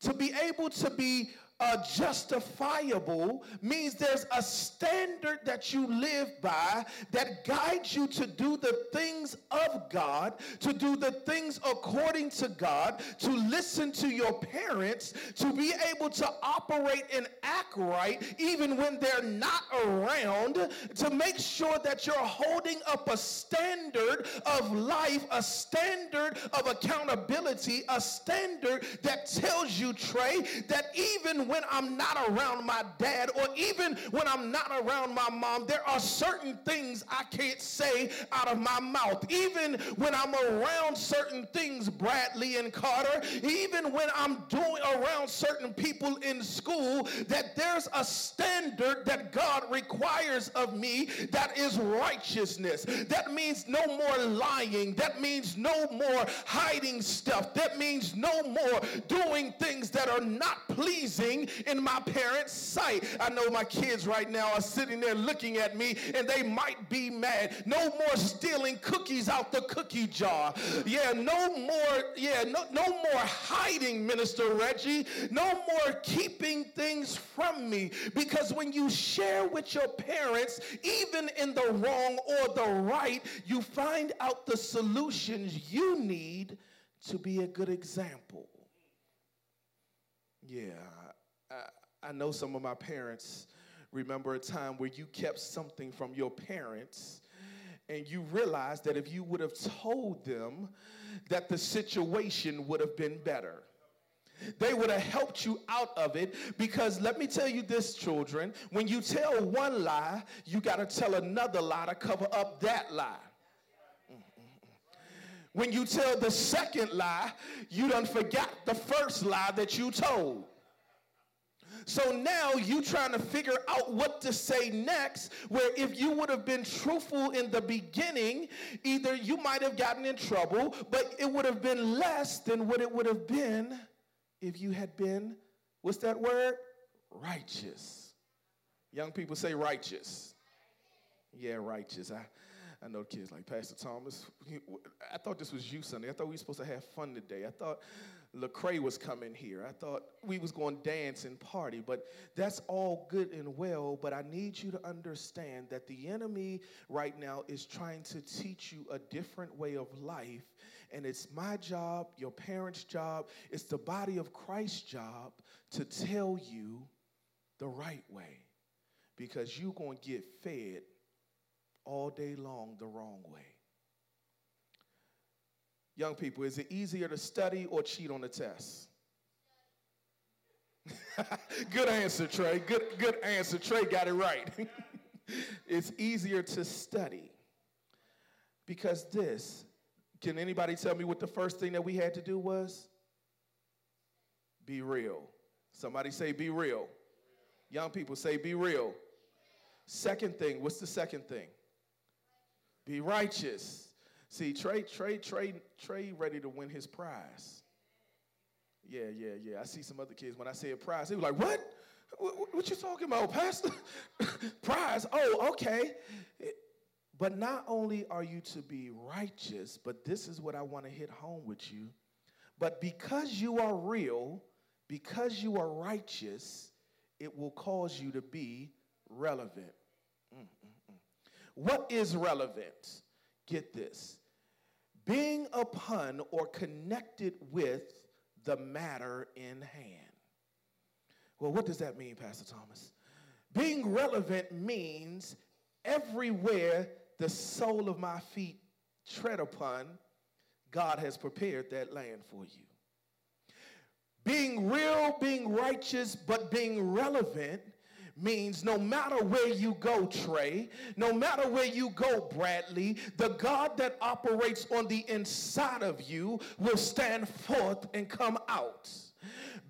to be able to be uh, justifiable means there's a standard that you live by that guides you to do the things of God, to do the things according to God, to listen to your parents, to be able to operate and act right even when they're not around, to make sure that you're holding up a standard of life, a standard of accountability, a standard that tells you, Trey, that even when I'm not around my dad or even when I'm not around my mom, there are certain things I can't say out of my mouth. Even when I'm around certain things, Bradley and Carter, even when I'm doing around certain people in school, that there's a standard that God requires of me that is righteousness. That means no more lying. That means no more hiding stuff. That means no more doing things that are not pleasing in my parents' sight. I know my kids right now are sitting there looking at me and they might be mad. No more stealing cookies out the cookie jar. Yeah, no more, yeah, no, no more hiding, Minister Reggie. No more keeping things from me. Because when you share with your parents, even in the wrong or the right, you find out the solutions you need to be a good example. Yeah, I know some of my parents remember a time where you kept something from your parents and you realized that if you would have told them that the situation would have been better. They would have helped you out of it because let me tell you this, children, when you tell one lie, you got to tell another lie to cover up that lie. When you tell the second lie, you done forgot the first lie that you told. So now you trying to figure out what to say next, where if you would have been truthful in the beginning, either you might have gotten in trouble, but it would have been less than what it would have been if you had been, what's that word? Righteous. Young people say righteous. Yeah, righteous. I, I know kids like Pastor Thomas. I thought this was you Sunday. I thought we were supposed to have fun today. I thought Lecrae was coming here. I thought we was going to dance and party. But that's all good and well. But I need you to understand that the enemy right now is trying to teach you a different way of life. And it's my job, your parents' job, it's the body of Christ's job to tell you the right way. Because you're going to get fed all day long the wrong way. Young people, is it easier to study or cheat on the test? good answer, Trey. Good, good answer. Trey got it right. it's easier to study because this, can anybody tell me what the first thing that we had to do was? Be real. Somebody say, be real. Young people say, be real. Second thing, what's the second thing? Be righteous. See, Trey, Trey, Trey, Trey ready to win his prize. Yeah, yeah, yeah. I see some other kids when I say a prize, they were like, what? What, what you talking about, Pastor? prize? Oh, okay. But not only are you to be righteous, but this is what I want to hit home with you. But because you are real, because you are righteous, it will cause you to be relevant. Mm-mm-mm. What is relevant? Get this being upon or connected with the matter in hand. Well, what does that mean, Pastor Thomas? Being relevant means everywhere the sole of my feet tread upon, God has prepared that land for you. Being real, being righteous, but being relevant means no matter where you go, Trey, no matter where you go, Bradley, the God that operates on the inside of you will stand forth and come out.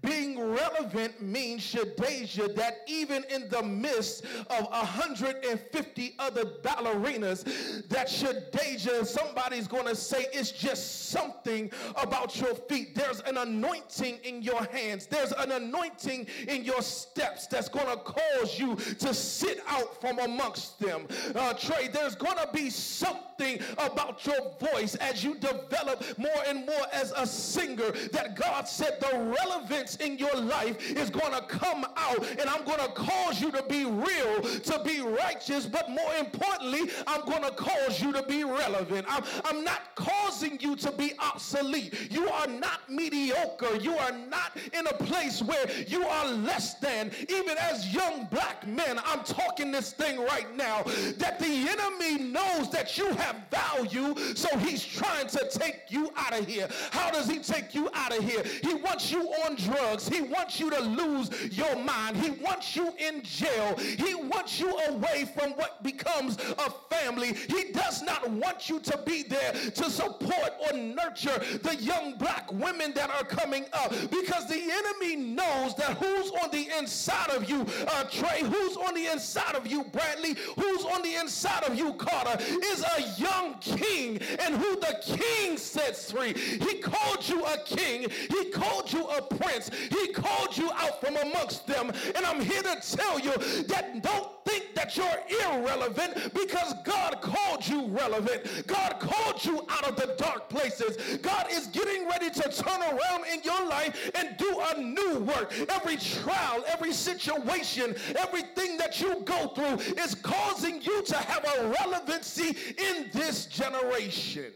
Being relevant means, Shadeja, that even in the midst of 150 other ballerinas, that Shadeja, somebody's going to say it's just something about your feet. There's an anointing in your hands. There's an anointing in your steps that's going to cause you to sit out from amongst them. Uh, Trey, there's going to be something about your voice as you develop more and more as a singer that God said the relevance in your life is going to come out and I'm going to cause you to be real, to be righteous, but more importantly, I'm going to cause you to be relevant. I'm, I'm not causing you to be obsolete. You are not mediocre. You are not in a place where you are less than. Even as young black men, I'm talking this thing right now that the enemy knows that you have value, so he's trying to take you out of here. How does he take you out of here? He wants you on drugs drugs. He wants you to lose your mind. He wants you in jail. He wants you away from what becomes a family. He does not want you to be there to support or nurture the young black women that are coming up because the enemy knows that who's on the inside of you, uh, Trey, who's on the inside of you, Bradley, who's on the inside of you, Carter, is a young king and who the king sets free. He called you a king. He called you a prince. He called you out from amongst them. And I'm here to tell you that don't think that you're irrelevant because God called you relevant. God called you out of the dark places. God is getting ready to turn around in your life and do a new work. Every trial, every situation, everything that you go through is causing you to have a relevancy in this generation.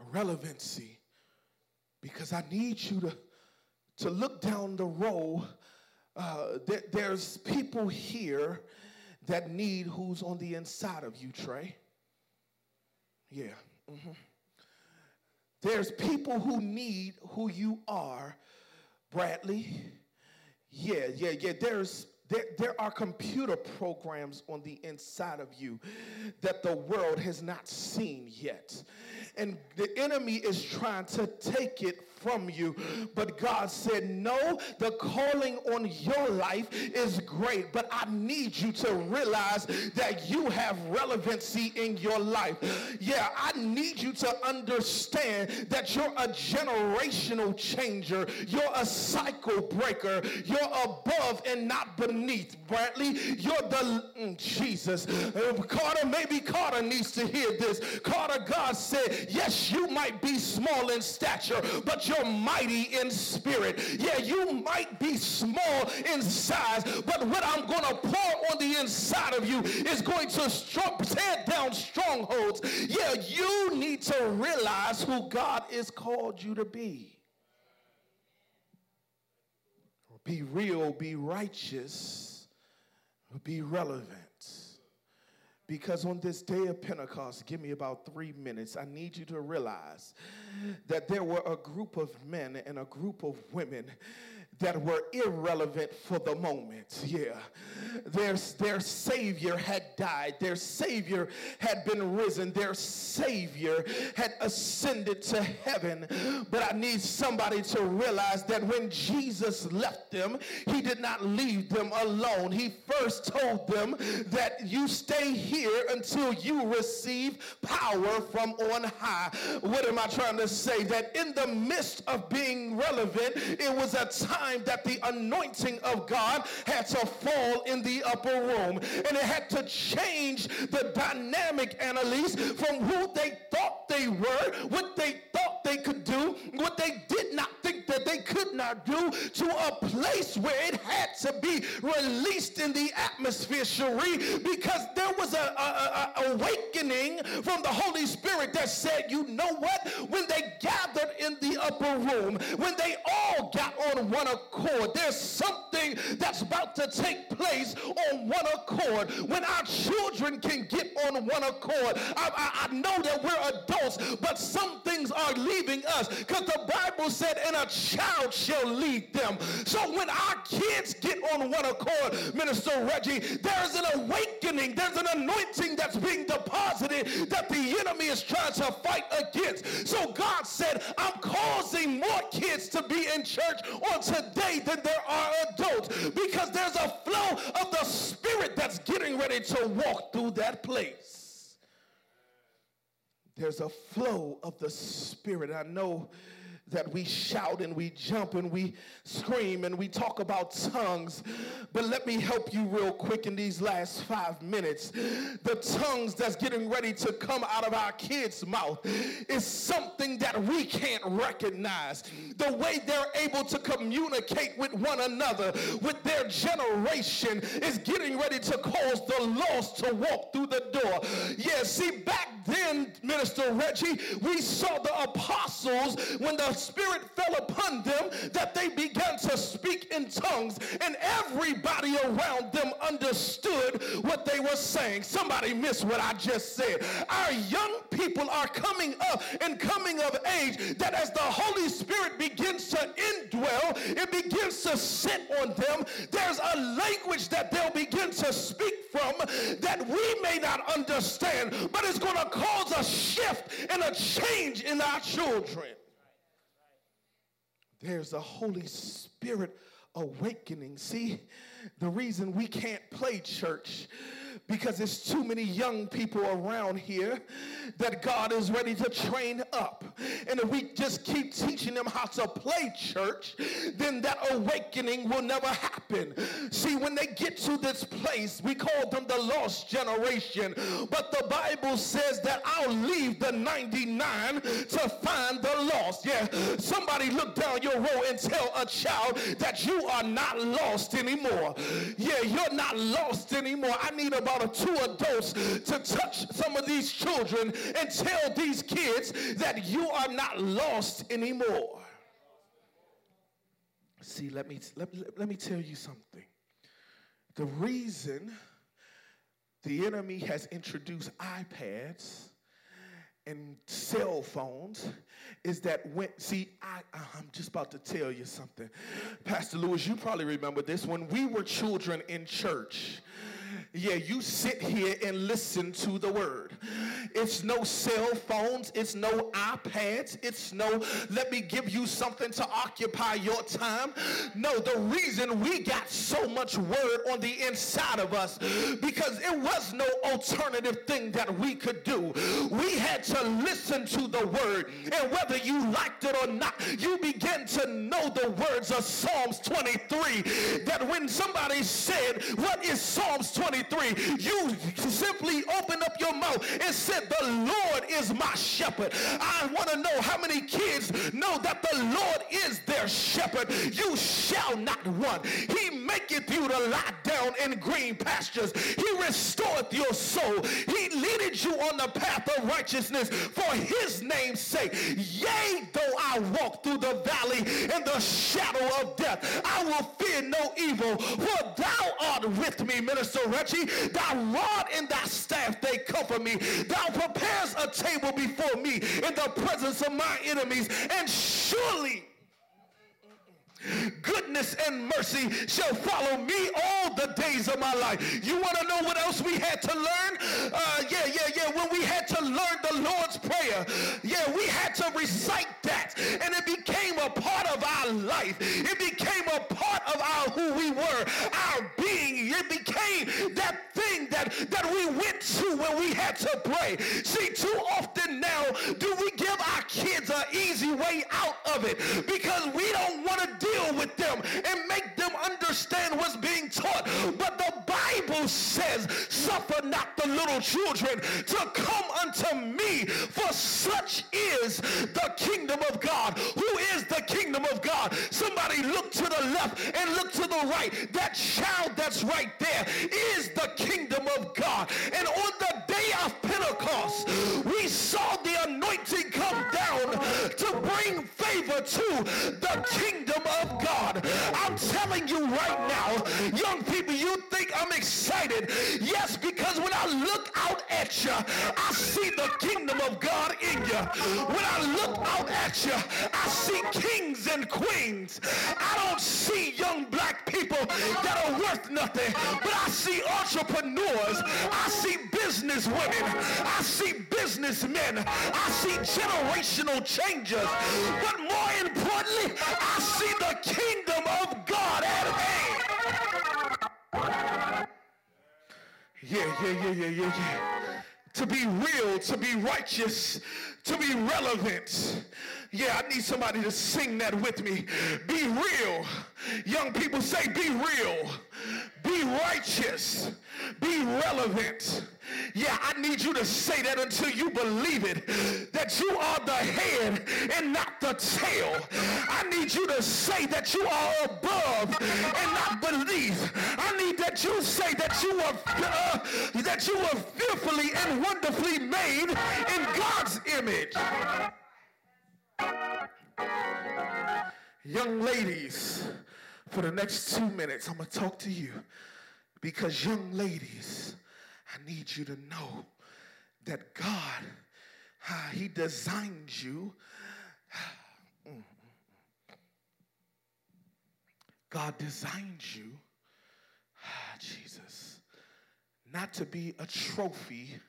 A relevancy because I need you to, to look down the row. Uh, there, there's people here that need who's on the inside of you, Trey. Yeah. Mm-hmm. There's people who need who you are, Bradley. Yeah, yeah, yeah. There's there, there are computer programs on the inside of you that the world has not seen yet. And the enemy is trying to take it from you. But God said, No, the calling on your life is great, but I need you to realize that you have relevancy in your life. Yeah, I need you to understand that you're a generational changer, you're a cycle breaker, you're above and not beneath Bradley. You're the mm, Jesus. Uh, Carter, maybe Carter needs to hear this. Carter, God said, yes, you might be small in stature, but you're mighty in spirit. Yeah, you might be small in size, but what I'm going to pour on the inside of you is going to tear down strongholds. Yeah, you need to realize who God has called you to be. Be real, be righteous, be relevant. Because on this day of Pentecost, give me about three minutes, I need you to realize that there were a group of men and a group of women that were irrelevant for the moment. Yeah. Their, their Savior had died, their Savior had been risen, their Savior had ascended to heaven. But I need somebody to realize that when Jesus left them, he did not leave them alone. He first told them that you stay here until you receive power from on high. What am I trying to say? That in the midst of being relevant, it was a time time that the anointing of God had to fall in the upper room. And it had to change the dynamic, Annalise, from who they thought they were, what they thought they could do, what they not do, to a place where it had to be released in the atmosphere, Cherie, because there was a, awakening from the Holy Spirit that said, you know what? When they gathered in the upper room, when they all got on one accord. There's something that's about to take place on one accord. When our children can get on one accord, I, I, I know that we're adults, but some things are leaving us because the Bible said, and a child shall lead them. So when our kids get on one accord, Minister Reggie, there's an awakening, there's an anointing that's being deposited that the enemy is trying to fight against. So God said, I'm causing more kids to be in church on today than there are adults because there's a flow of the spirit that's getting ready to walk through that place. There's a flow of the spirit. I know that we shout and we jump and we scream and we talk about tongues. But let me help you real quick in these last five minutes. The tongues that's getting ready to come out of our kids' mouth is something that we can't recognize. The way they're able to communicate with one another, with their generation, is getting ready to cause the lost to walk through the door. Yeah, see, back then, Minister Reggie, we saw the apostles when the Spirit fell upon them that they began to speak in tongues, and everybody around them understood what they were saying. Somebody missed what I just said. Our young people are coming up and coming of age that as the Holy Spirit begins to indwell, it begins to sit on them. There's a language that they'll begin to speak from that we may not understand, but it's going to cause a shift and a change in our children. There's a Holy Spirit awakening. See, the reason we can't play church because there's too many young people around here that God is ready to train up. And if we just keep teaching them how to play church, then that awakening will never happen. See, when they get to this place, we call them the lost generation. But the Bible says that I'll leave the 99 to find the lost. Yeah, somebody look down your row and tell a child that you are not lost anymore. Yeah, you're not lost anymore. I need about a two adults to touch some of these children and tell these kids that you are not lost anymore. See, let me, let, let me tell you something. The reason the enemy has introduced iPads and cell phones is that when see I, i'm just about to tell you something pastor lewis you probably remember this when we were children in church yeah, you sit here and listen to the word. It's no cell phones. It's no iPads. It's no, let me give you something to occupy your time. No, the reason we got so much word on the inside of us because it was no alternative thing that we could do. We had to listen to the word. And whether you liked it or not, you begin to know the words of Psalms 23. That when somebody said, What is Psalms 23? You simply opened up your mouth and said, The Lord is my shepherd. I want to know how many kids know that the Lord is their shepherd. You shall not want. He maketh you to lie down in green pastures. He restoreth your soul. He leadeth you on the path of righteousness for his name's sake. Yea, though I walk through the valley in the shadow of death, I will fear no evil, for thou art with me, Minister Reggie. Thy rod and thy staff, they comfort me. Thou prepares a table before me in the presence of my enemies, and surely goodness and mercy shall follow me all the days of my life. You want to know what else we had to learn? Uh, yeah, yeah, yeah. When we had to learn the Lord's Prayer, yeah, we had to recite that. And it became a part of our life. It became a part of our who we were, our being. It became that thing that, that we went to when we had to pray. See, too often now do we give our kids an easy way out of it because we don't want to deal deal with them and make them understand what's being taught. But the Bible says, suffer not the little children to come unto me, for such is the kingdom of God. Who is the kingdom of God? Somebody look to the left and look to the right. That child that's right there is the kingdom of God. And on the day of Pentecost, we saw the anointing come down to bring favor to the kingdom of of God. I'm telling you right now, young people, you think I'm excited. Yes, because when I look out at you, I see the kingdom of God in you. When I look out at you, I see kings and queens. I don't see young black people that are worth nothing, but I see entrepreneurs. I see business women. I see businessmen. I see generational changers. But more importantly, I see the kingdom of God at hand. Yeah, yeah, yeah, yeah, yeah, yeah. To be real, to be righteous, to be relevant. Yeah, I need somebody to sing that with me. Be real. Young people say, be real. Be righteous. Be relevant. Yeah, I need you to say that until you believe it. That you are the head and not the tail. I need you to say that you are above and not beneath. I need that you say that you are uh, that you are fearfully and wonderfully made in God's image. Young ladies, for the next two minutes, I'm going to talk to you because, young ladies, I need you to know that God, uh, He designed you. God designed you, ah, Jesus, not to be a trophy.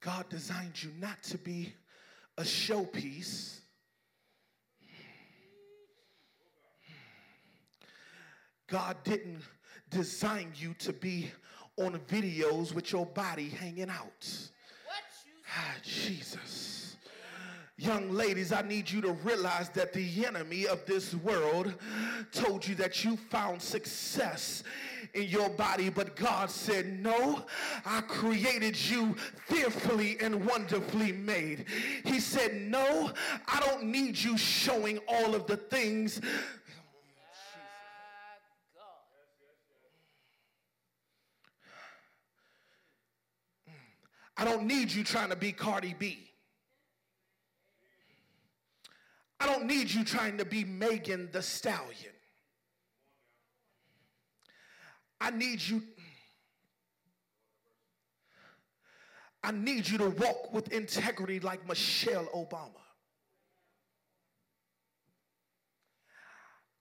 God designed you not to be a showpiece. God didn't design you to be on videos with your body hanging out. Ah, Jesus. Young ladies, I need you to realize that the enemy of this world told you that you found success in your body, but God said, No, I created you fearfully and wonderfully made. He said, No, I don't need you showing all of the things. I don't need you trying to be Cardi B. I don't need you trying to be Megan Thee Stallion. I need you. I need you to walk with integrity like Michelle Obama.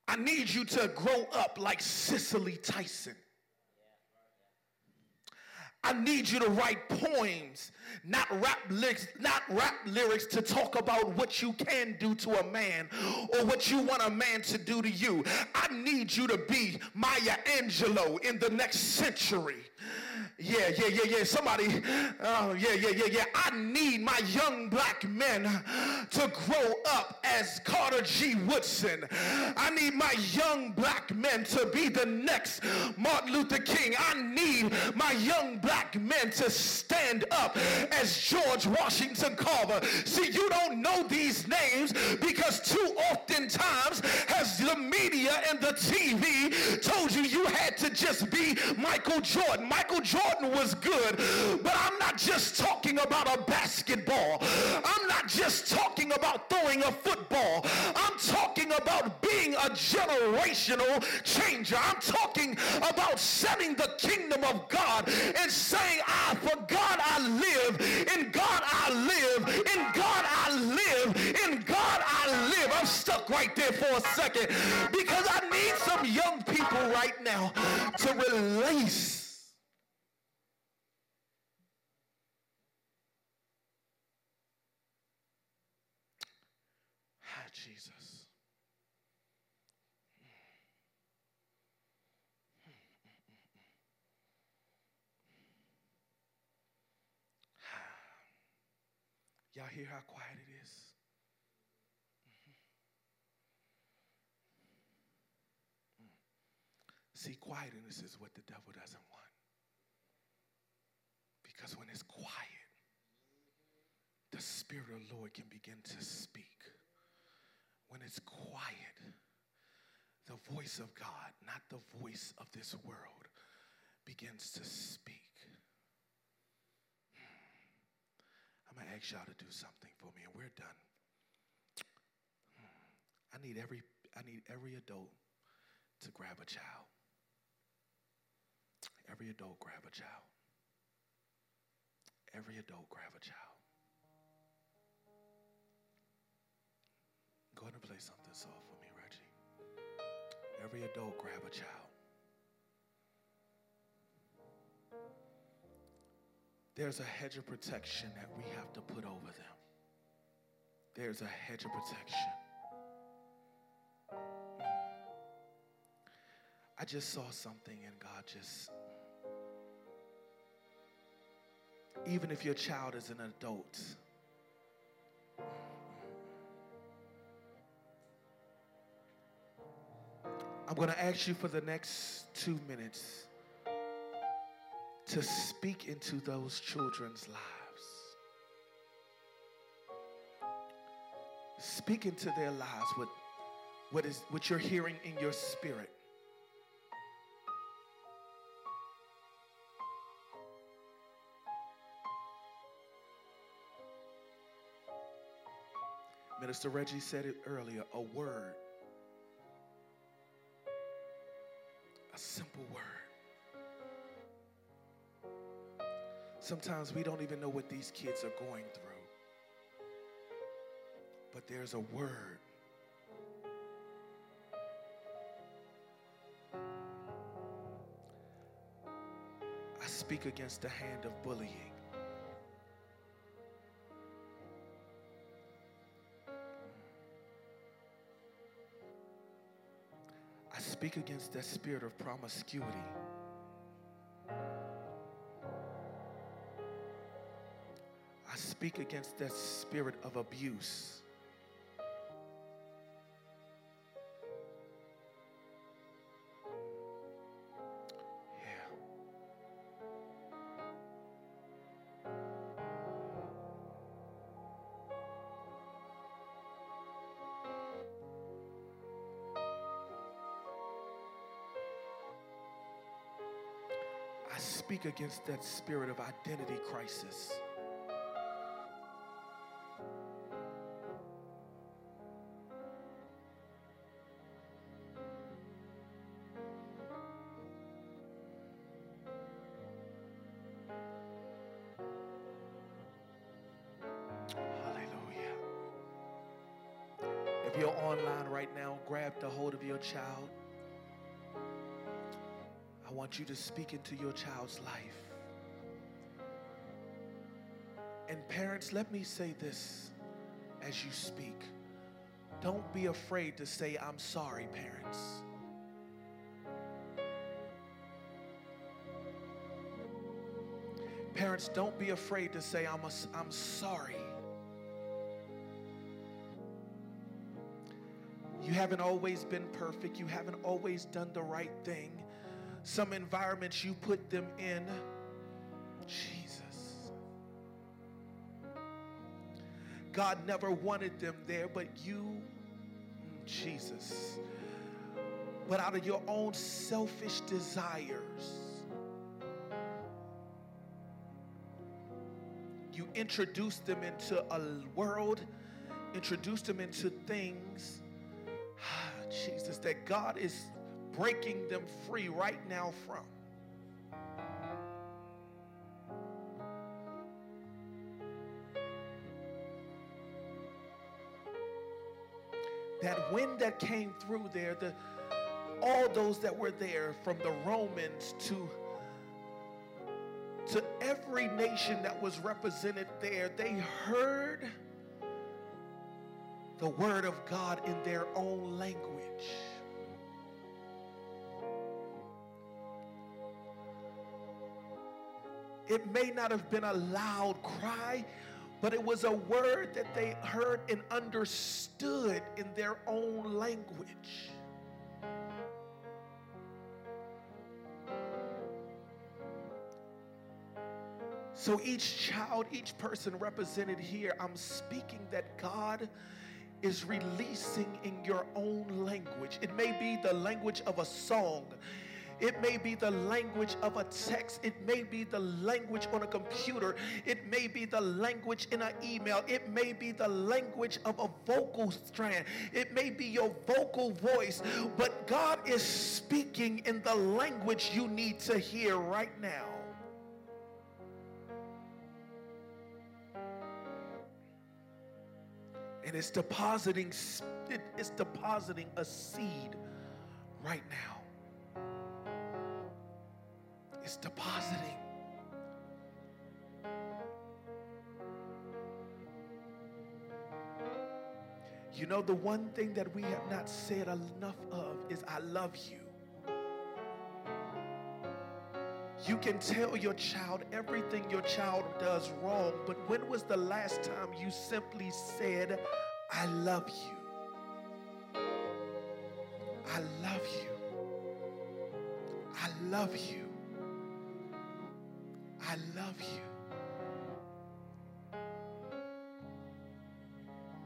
I need you to grow up like Cicely Tyson. I need you to write poems, not rap lyrics, not rap lyrics to talk about what you can do to a man or what you want a man to do to you. I need you to be Maya Angelou in the next century. Yeah, yeah, yeah, yeah. Somebody, oh, yeah, yeah, yeah, yeah. I need my young black men to grow up as Carter G. Woodson. I need my young black men to be the next Martin Luther King. I need my young black men to stand up as George Washington Carver. See, you don't know these names because too oftentimes has the media and the TV told you you had to just be Michael Jordan. Michael Jordan was good, but I'm not just talking about a basketball. I'm not just talking about throwing a football. I'm talking about being a generational changer. I'm talking about setting the kingdom of God and saying, I, for God I live, in God I live, in God I live, in God I live. I'm stuck right there for a second because I need some young people right now to release Ah, Jesus. Y'all hear how quiet it is? See, quietness is what the devil doesn't want. Because when it's quiet, the Spirit of the Lord can begin to speak. When it's quiet, the voice of God, not the voice of this world, begins to speak. Hmm. I'm gonna ask y'all to do something for me, and we're done. Hmm. I need every I need every adult to grab a child. Every adult grab a child. Every adult grab a child. Go ahead and play something soft for me, Reggie. Every adult grab a child. There's a hedge of protection that we have to put over them. There's a hedge of protection. I just saw something and God just, even if your child is an adult, I'm going to ask you for the next two minutes to speak into those children's lives. Speak into their lives what, what, is, what you're hearing in your spirit. Minister Reggie said it earlier a word, a simple word. Sometimes we don't even know what these kids are going through, but there's a word. I speak against the hand of bullying. Speak against that spirit of promiscuity. I speak against that spirit of abuse. Speak against that spirit of identity crisis. You to speak into your child's life. And parents, let me say this as you speak. Don't be afraid to say, I'm sorry, parents. Parents, don't be afraid to say, I'm, a, I'm sorry. You haven't always been perfect. You haven't always done the right thing. Some environments you put them in. Jesus. God never wanted them there, but you, mm, Jesus. But out of your own selfish desires, you introduced them into a world, introduced them into things, Jesus, that God is breaking them free right now from. That wind that came through there, the all those that were there, from the Romans to to every nation that was represented there, they heard the word of God in their own language. It may not have been a loud cry, but it was a word that they heard and understood in their own language. So each child, each person represented here, I'm speaking that God is releasing in your own language. It may be the language of a song. It may be the language of a text. It may be the language on a computer. It may be the language in an email. It may be the language of a vocal strand. It may be your vocal voice. But God is speaking in the language you need to hear right now. and it's depositing it's depositing a seed right now it's depositing you know the one thing that we have not said enough of is i love you You can tell your child everything your child does wrong, but when was the last time you simply said, I love you? I love you. I love you. I love you.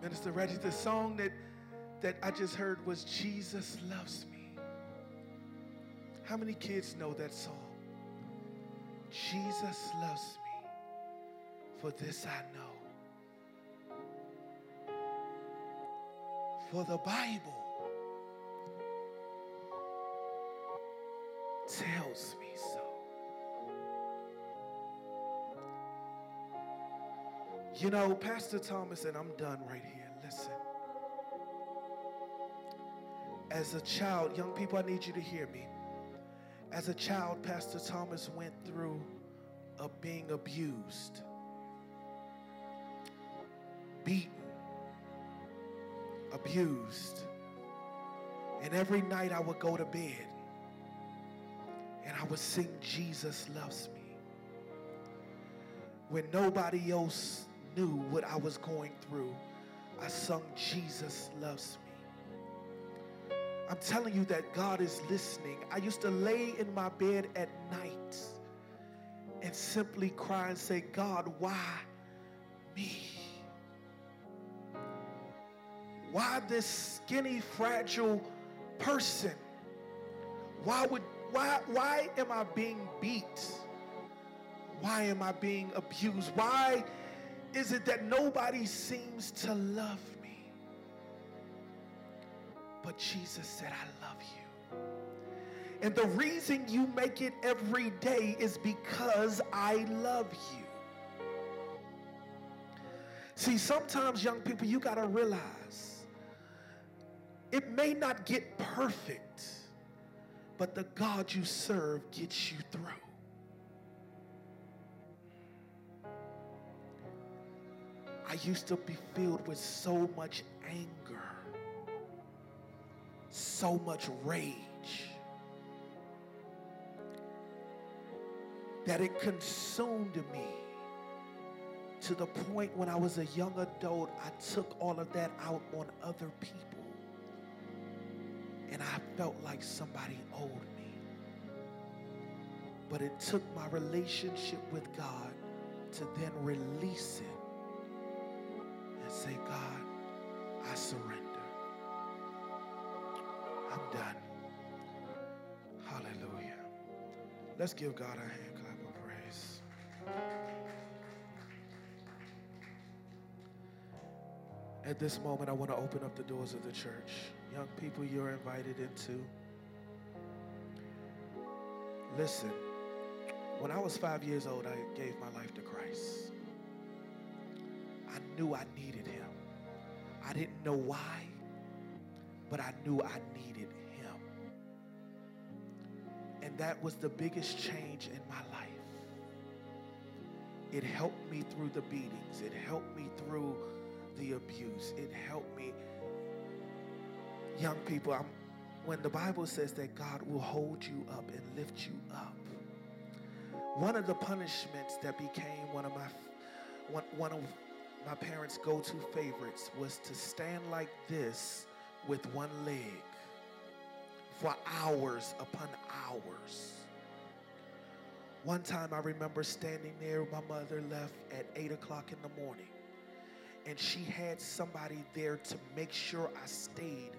Minister Reggie, the song that, that I just heard was Jesus Loves Me. How many kids know that song? Jesus loves me, for this I know. For the Bible tells me so. You know, Pastor Thomas, and I'm done right here. Listen. As a child, young people, I need you to hear me. As a child, Pastor Thomas went through a being abused, beaten, abused. And every night I would go to bed and I would sing Jesus Loves Me. When nobody else knew what I was going through, I sung Jesus Loves Me. I'm telling you that God is listening. I used to lay in my bed at night and simply cry and say, God, why me? Why this skinny, fragile person? Why would why why am I being beat? Why am I being abused? Why is it that nobody seems to love me? but Jesus said, I love you. And the reason you make it every day is because I love you. See, sometimes young people, you got to realize It may not get perfect, but the God you serve gets you through. I used to be filled with so much anger, so much rage, that it consumed me to the point when I was a young adult, I took all of that out on other people. And I felt like somebody owed me. But it took my relationship with God to then release it say, God, I surrender. I'm done. Hallelujah. Let's give God a hand clap of praise. At this moment, I want to open up the doors of the church. Young people, you're invited into. Listen, when I was five years old, I gave my life to Christ knew I needed him. I didn't know why, but I knew I needed him. And that was the biggest change in my life. It helped me through the beatings, it helped me through the abuse, it helped me. Young people, I'm, when the Bible says that God will hold you up and lift you up, one of the punishments that became one of my one, one of my parents' go to favorites was to stand like this with one leg for hours upon hours. One time I remember standing there, my mother left at 8 o'clock in the morning, and she had somebody there to make sure I stayed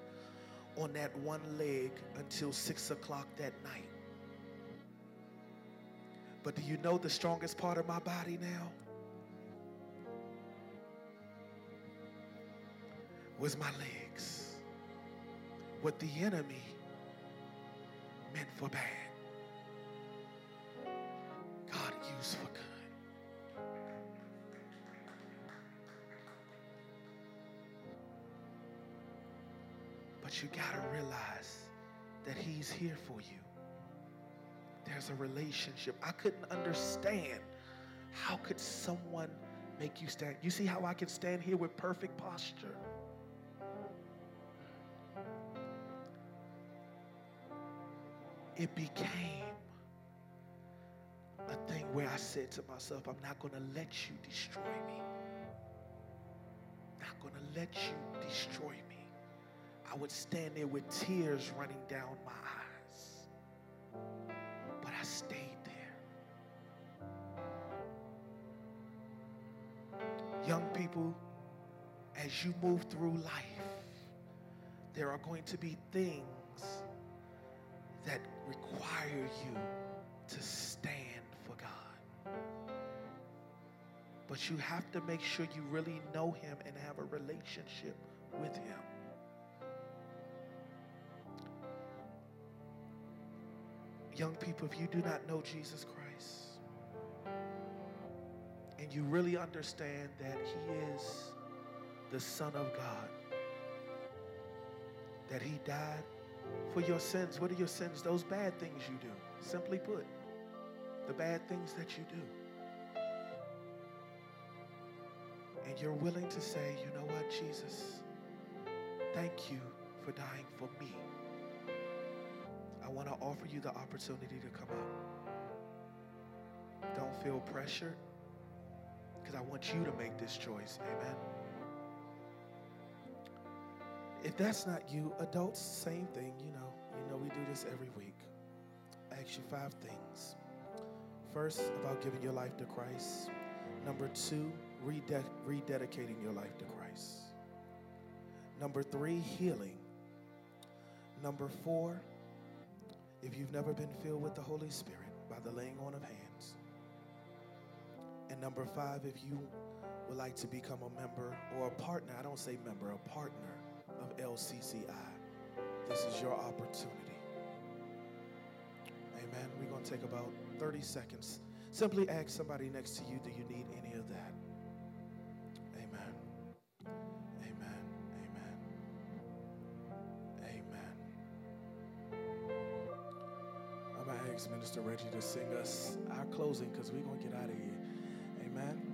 on that one leg until 6 o'clock that night. But do you know the strongest part of my body now? Was my legs. What the enemy meant for bad, God used for good. But you got to realize that He's here for you. There's a relationship. I couldn't understand how could someone make you stand. You see how I can stand here with perfect posture? It became a thing where I said to myself, I'm not going to let you destroy me. Not going to let you destroy me. I would stand there with tears running down my eyes. But I stayed there. Young people, as you move through life, there are going to be things that require you to stand for God. But you have to make sure you really know Him and have a relationship with Him. Young people, if you do not know Jesus Christ and you really understand that He is the Son of God, that He died for your sins. What are your sins? Those bad things you do. Simply put, the bad things that you do. And you're willing to say, you know what, Jesus, thank you for dying for me. I want to offer you the opportunity to come up. Don't feel pressured because I want you to make this choice. Amen. If that's not you, adults, same thing, you know. You know, we do this every week. I ask you five things. First, about giving your life to Christ. Number two, rede- rededicating your life to Christ. Number three, healing. Number four, if you've never been filled with the Holy Spirit by the laying on of hands. And number five, if you would like to become a member or a partner, I don't say member, a partner LCCI. This is your opportunity. Amen. We're going to take about 30 seconds. Simply ask somebody next to you, do you need any of that? Amen. Amen. Amen. Amen. I'm going to ask Minister Reggie to sing us our closing because we're going to get out of here. Amen.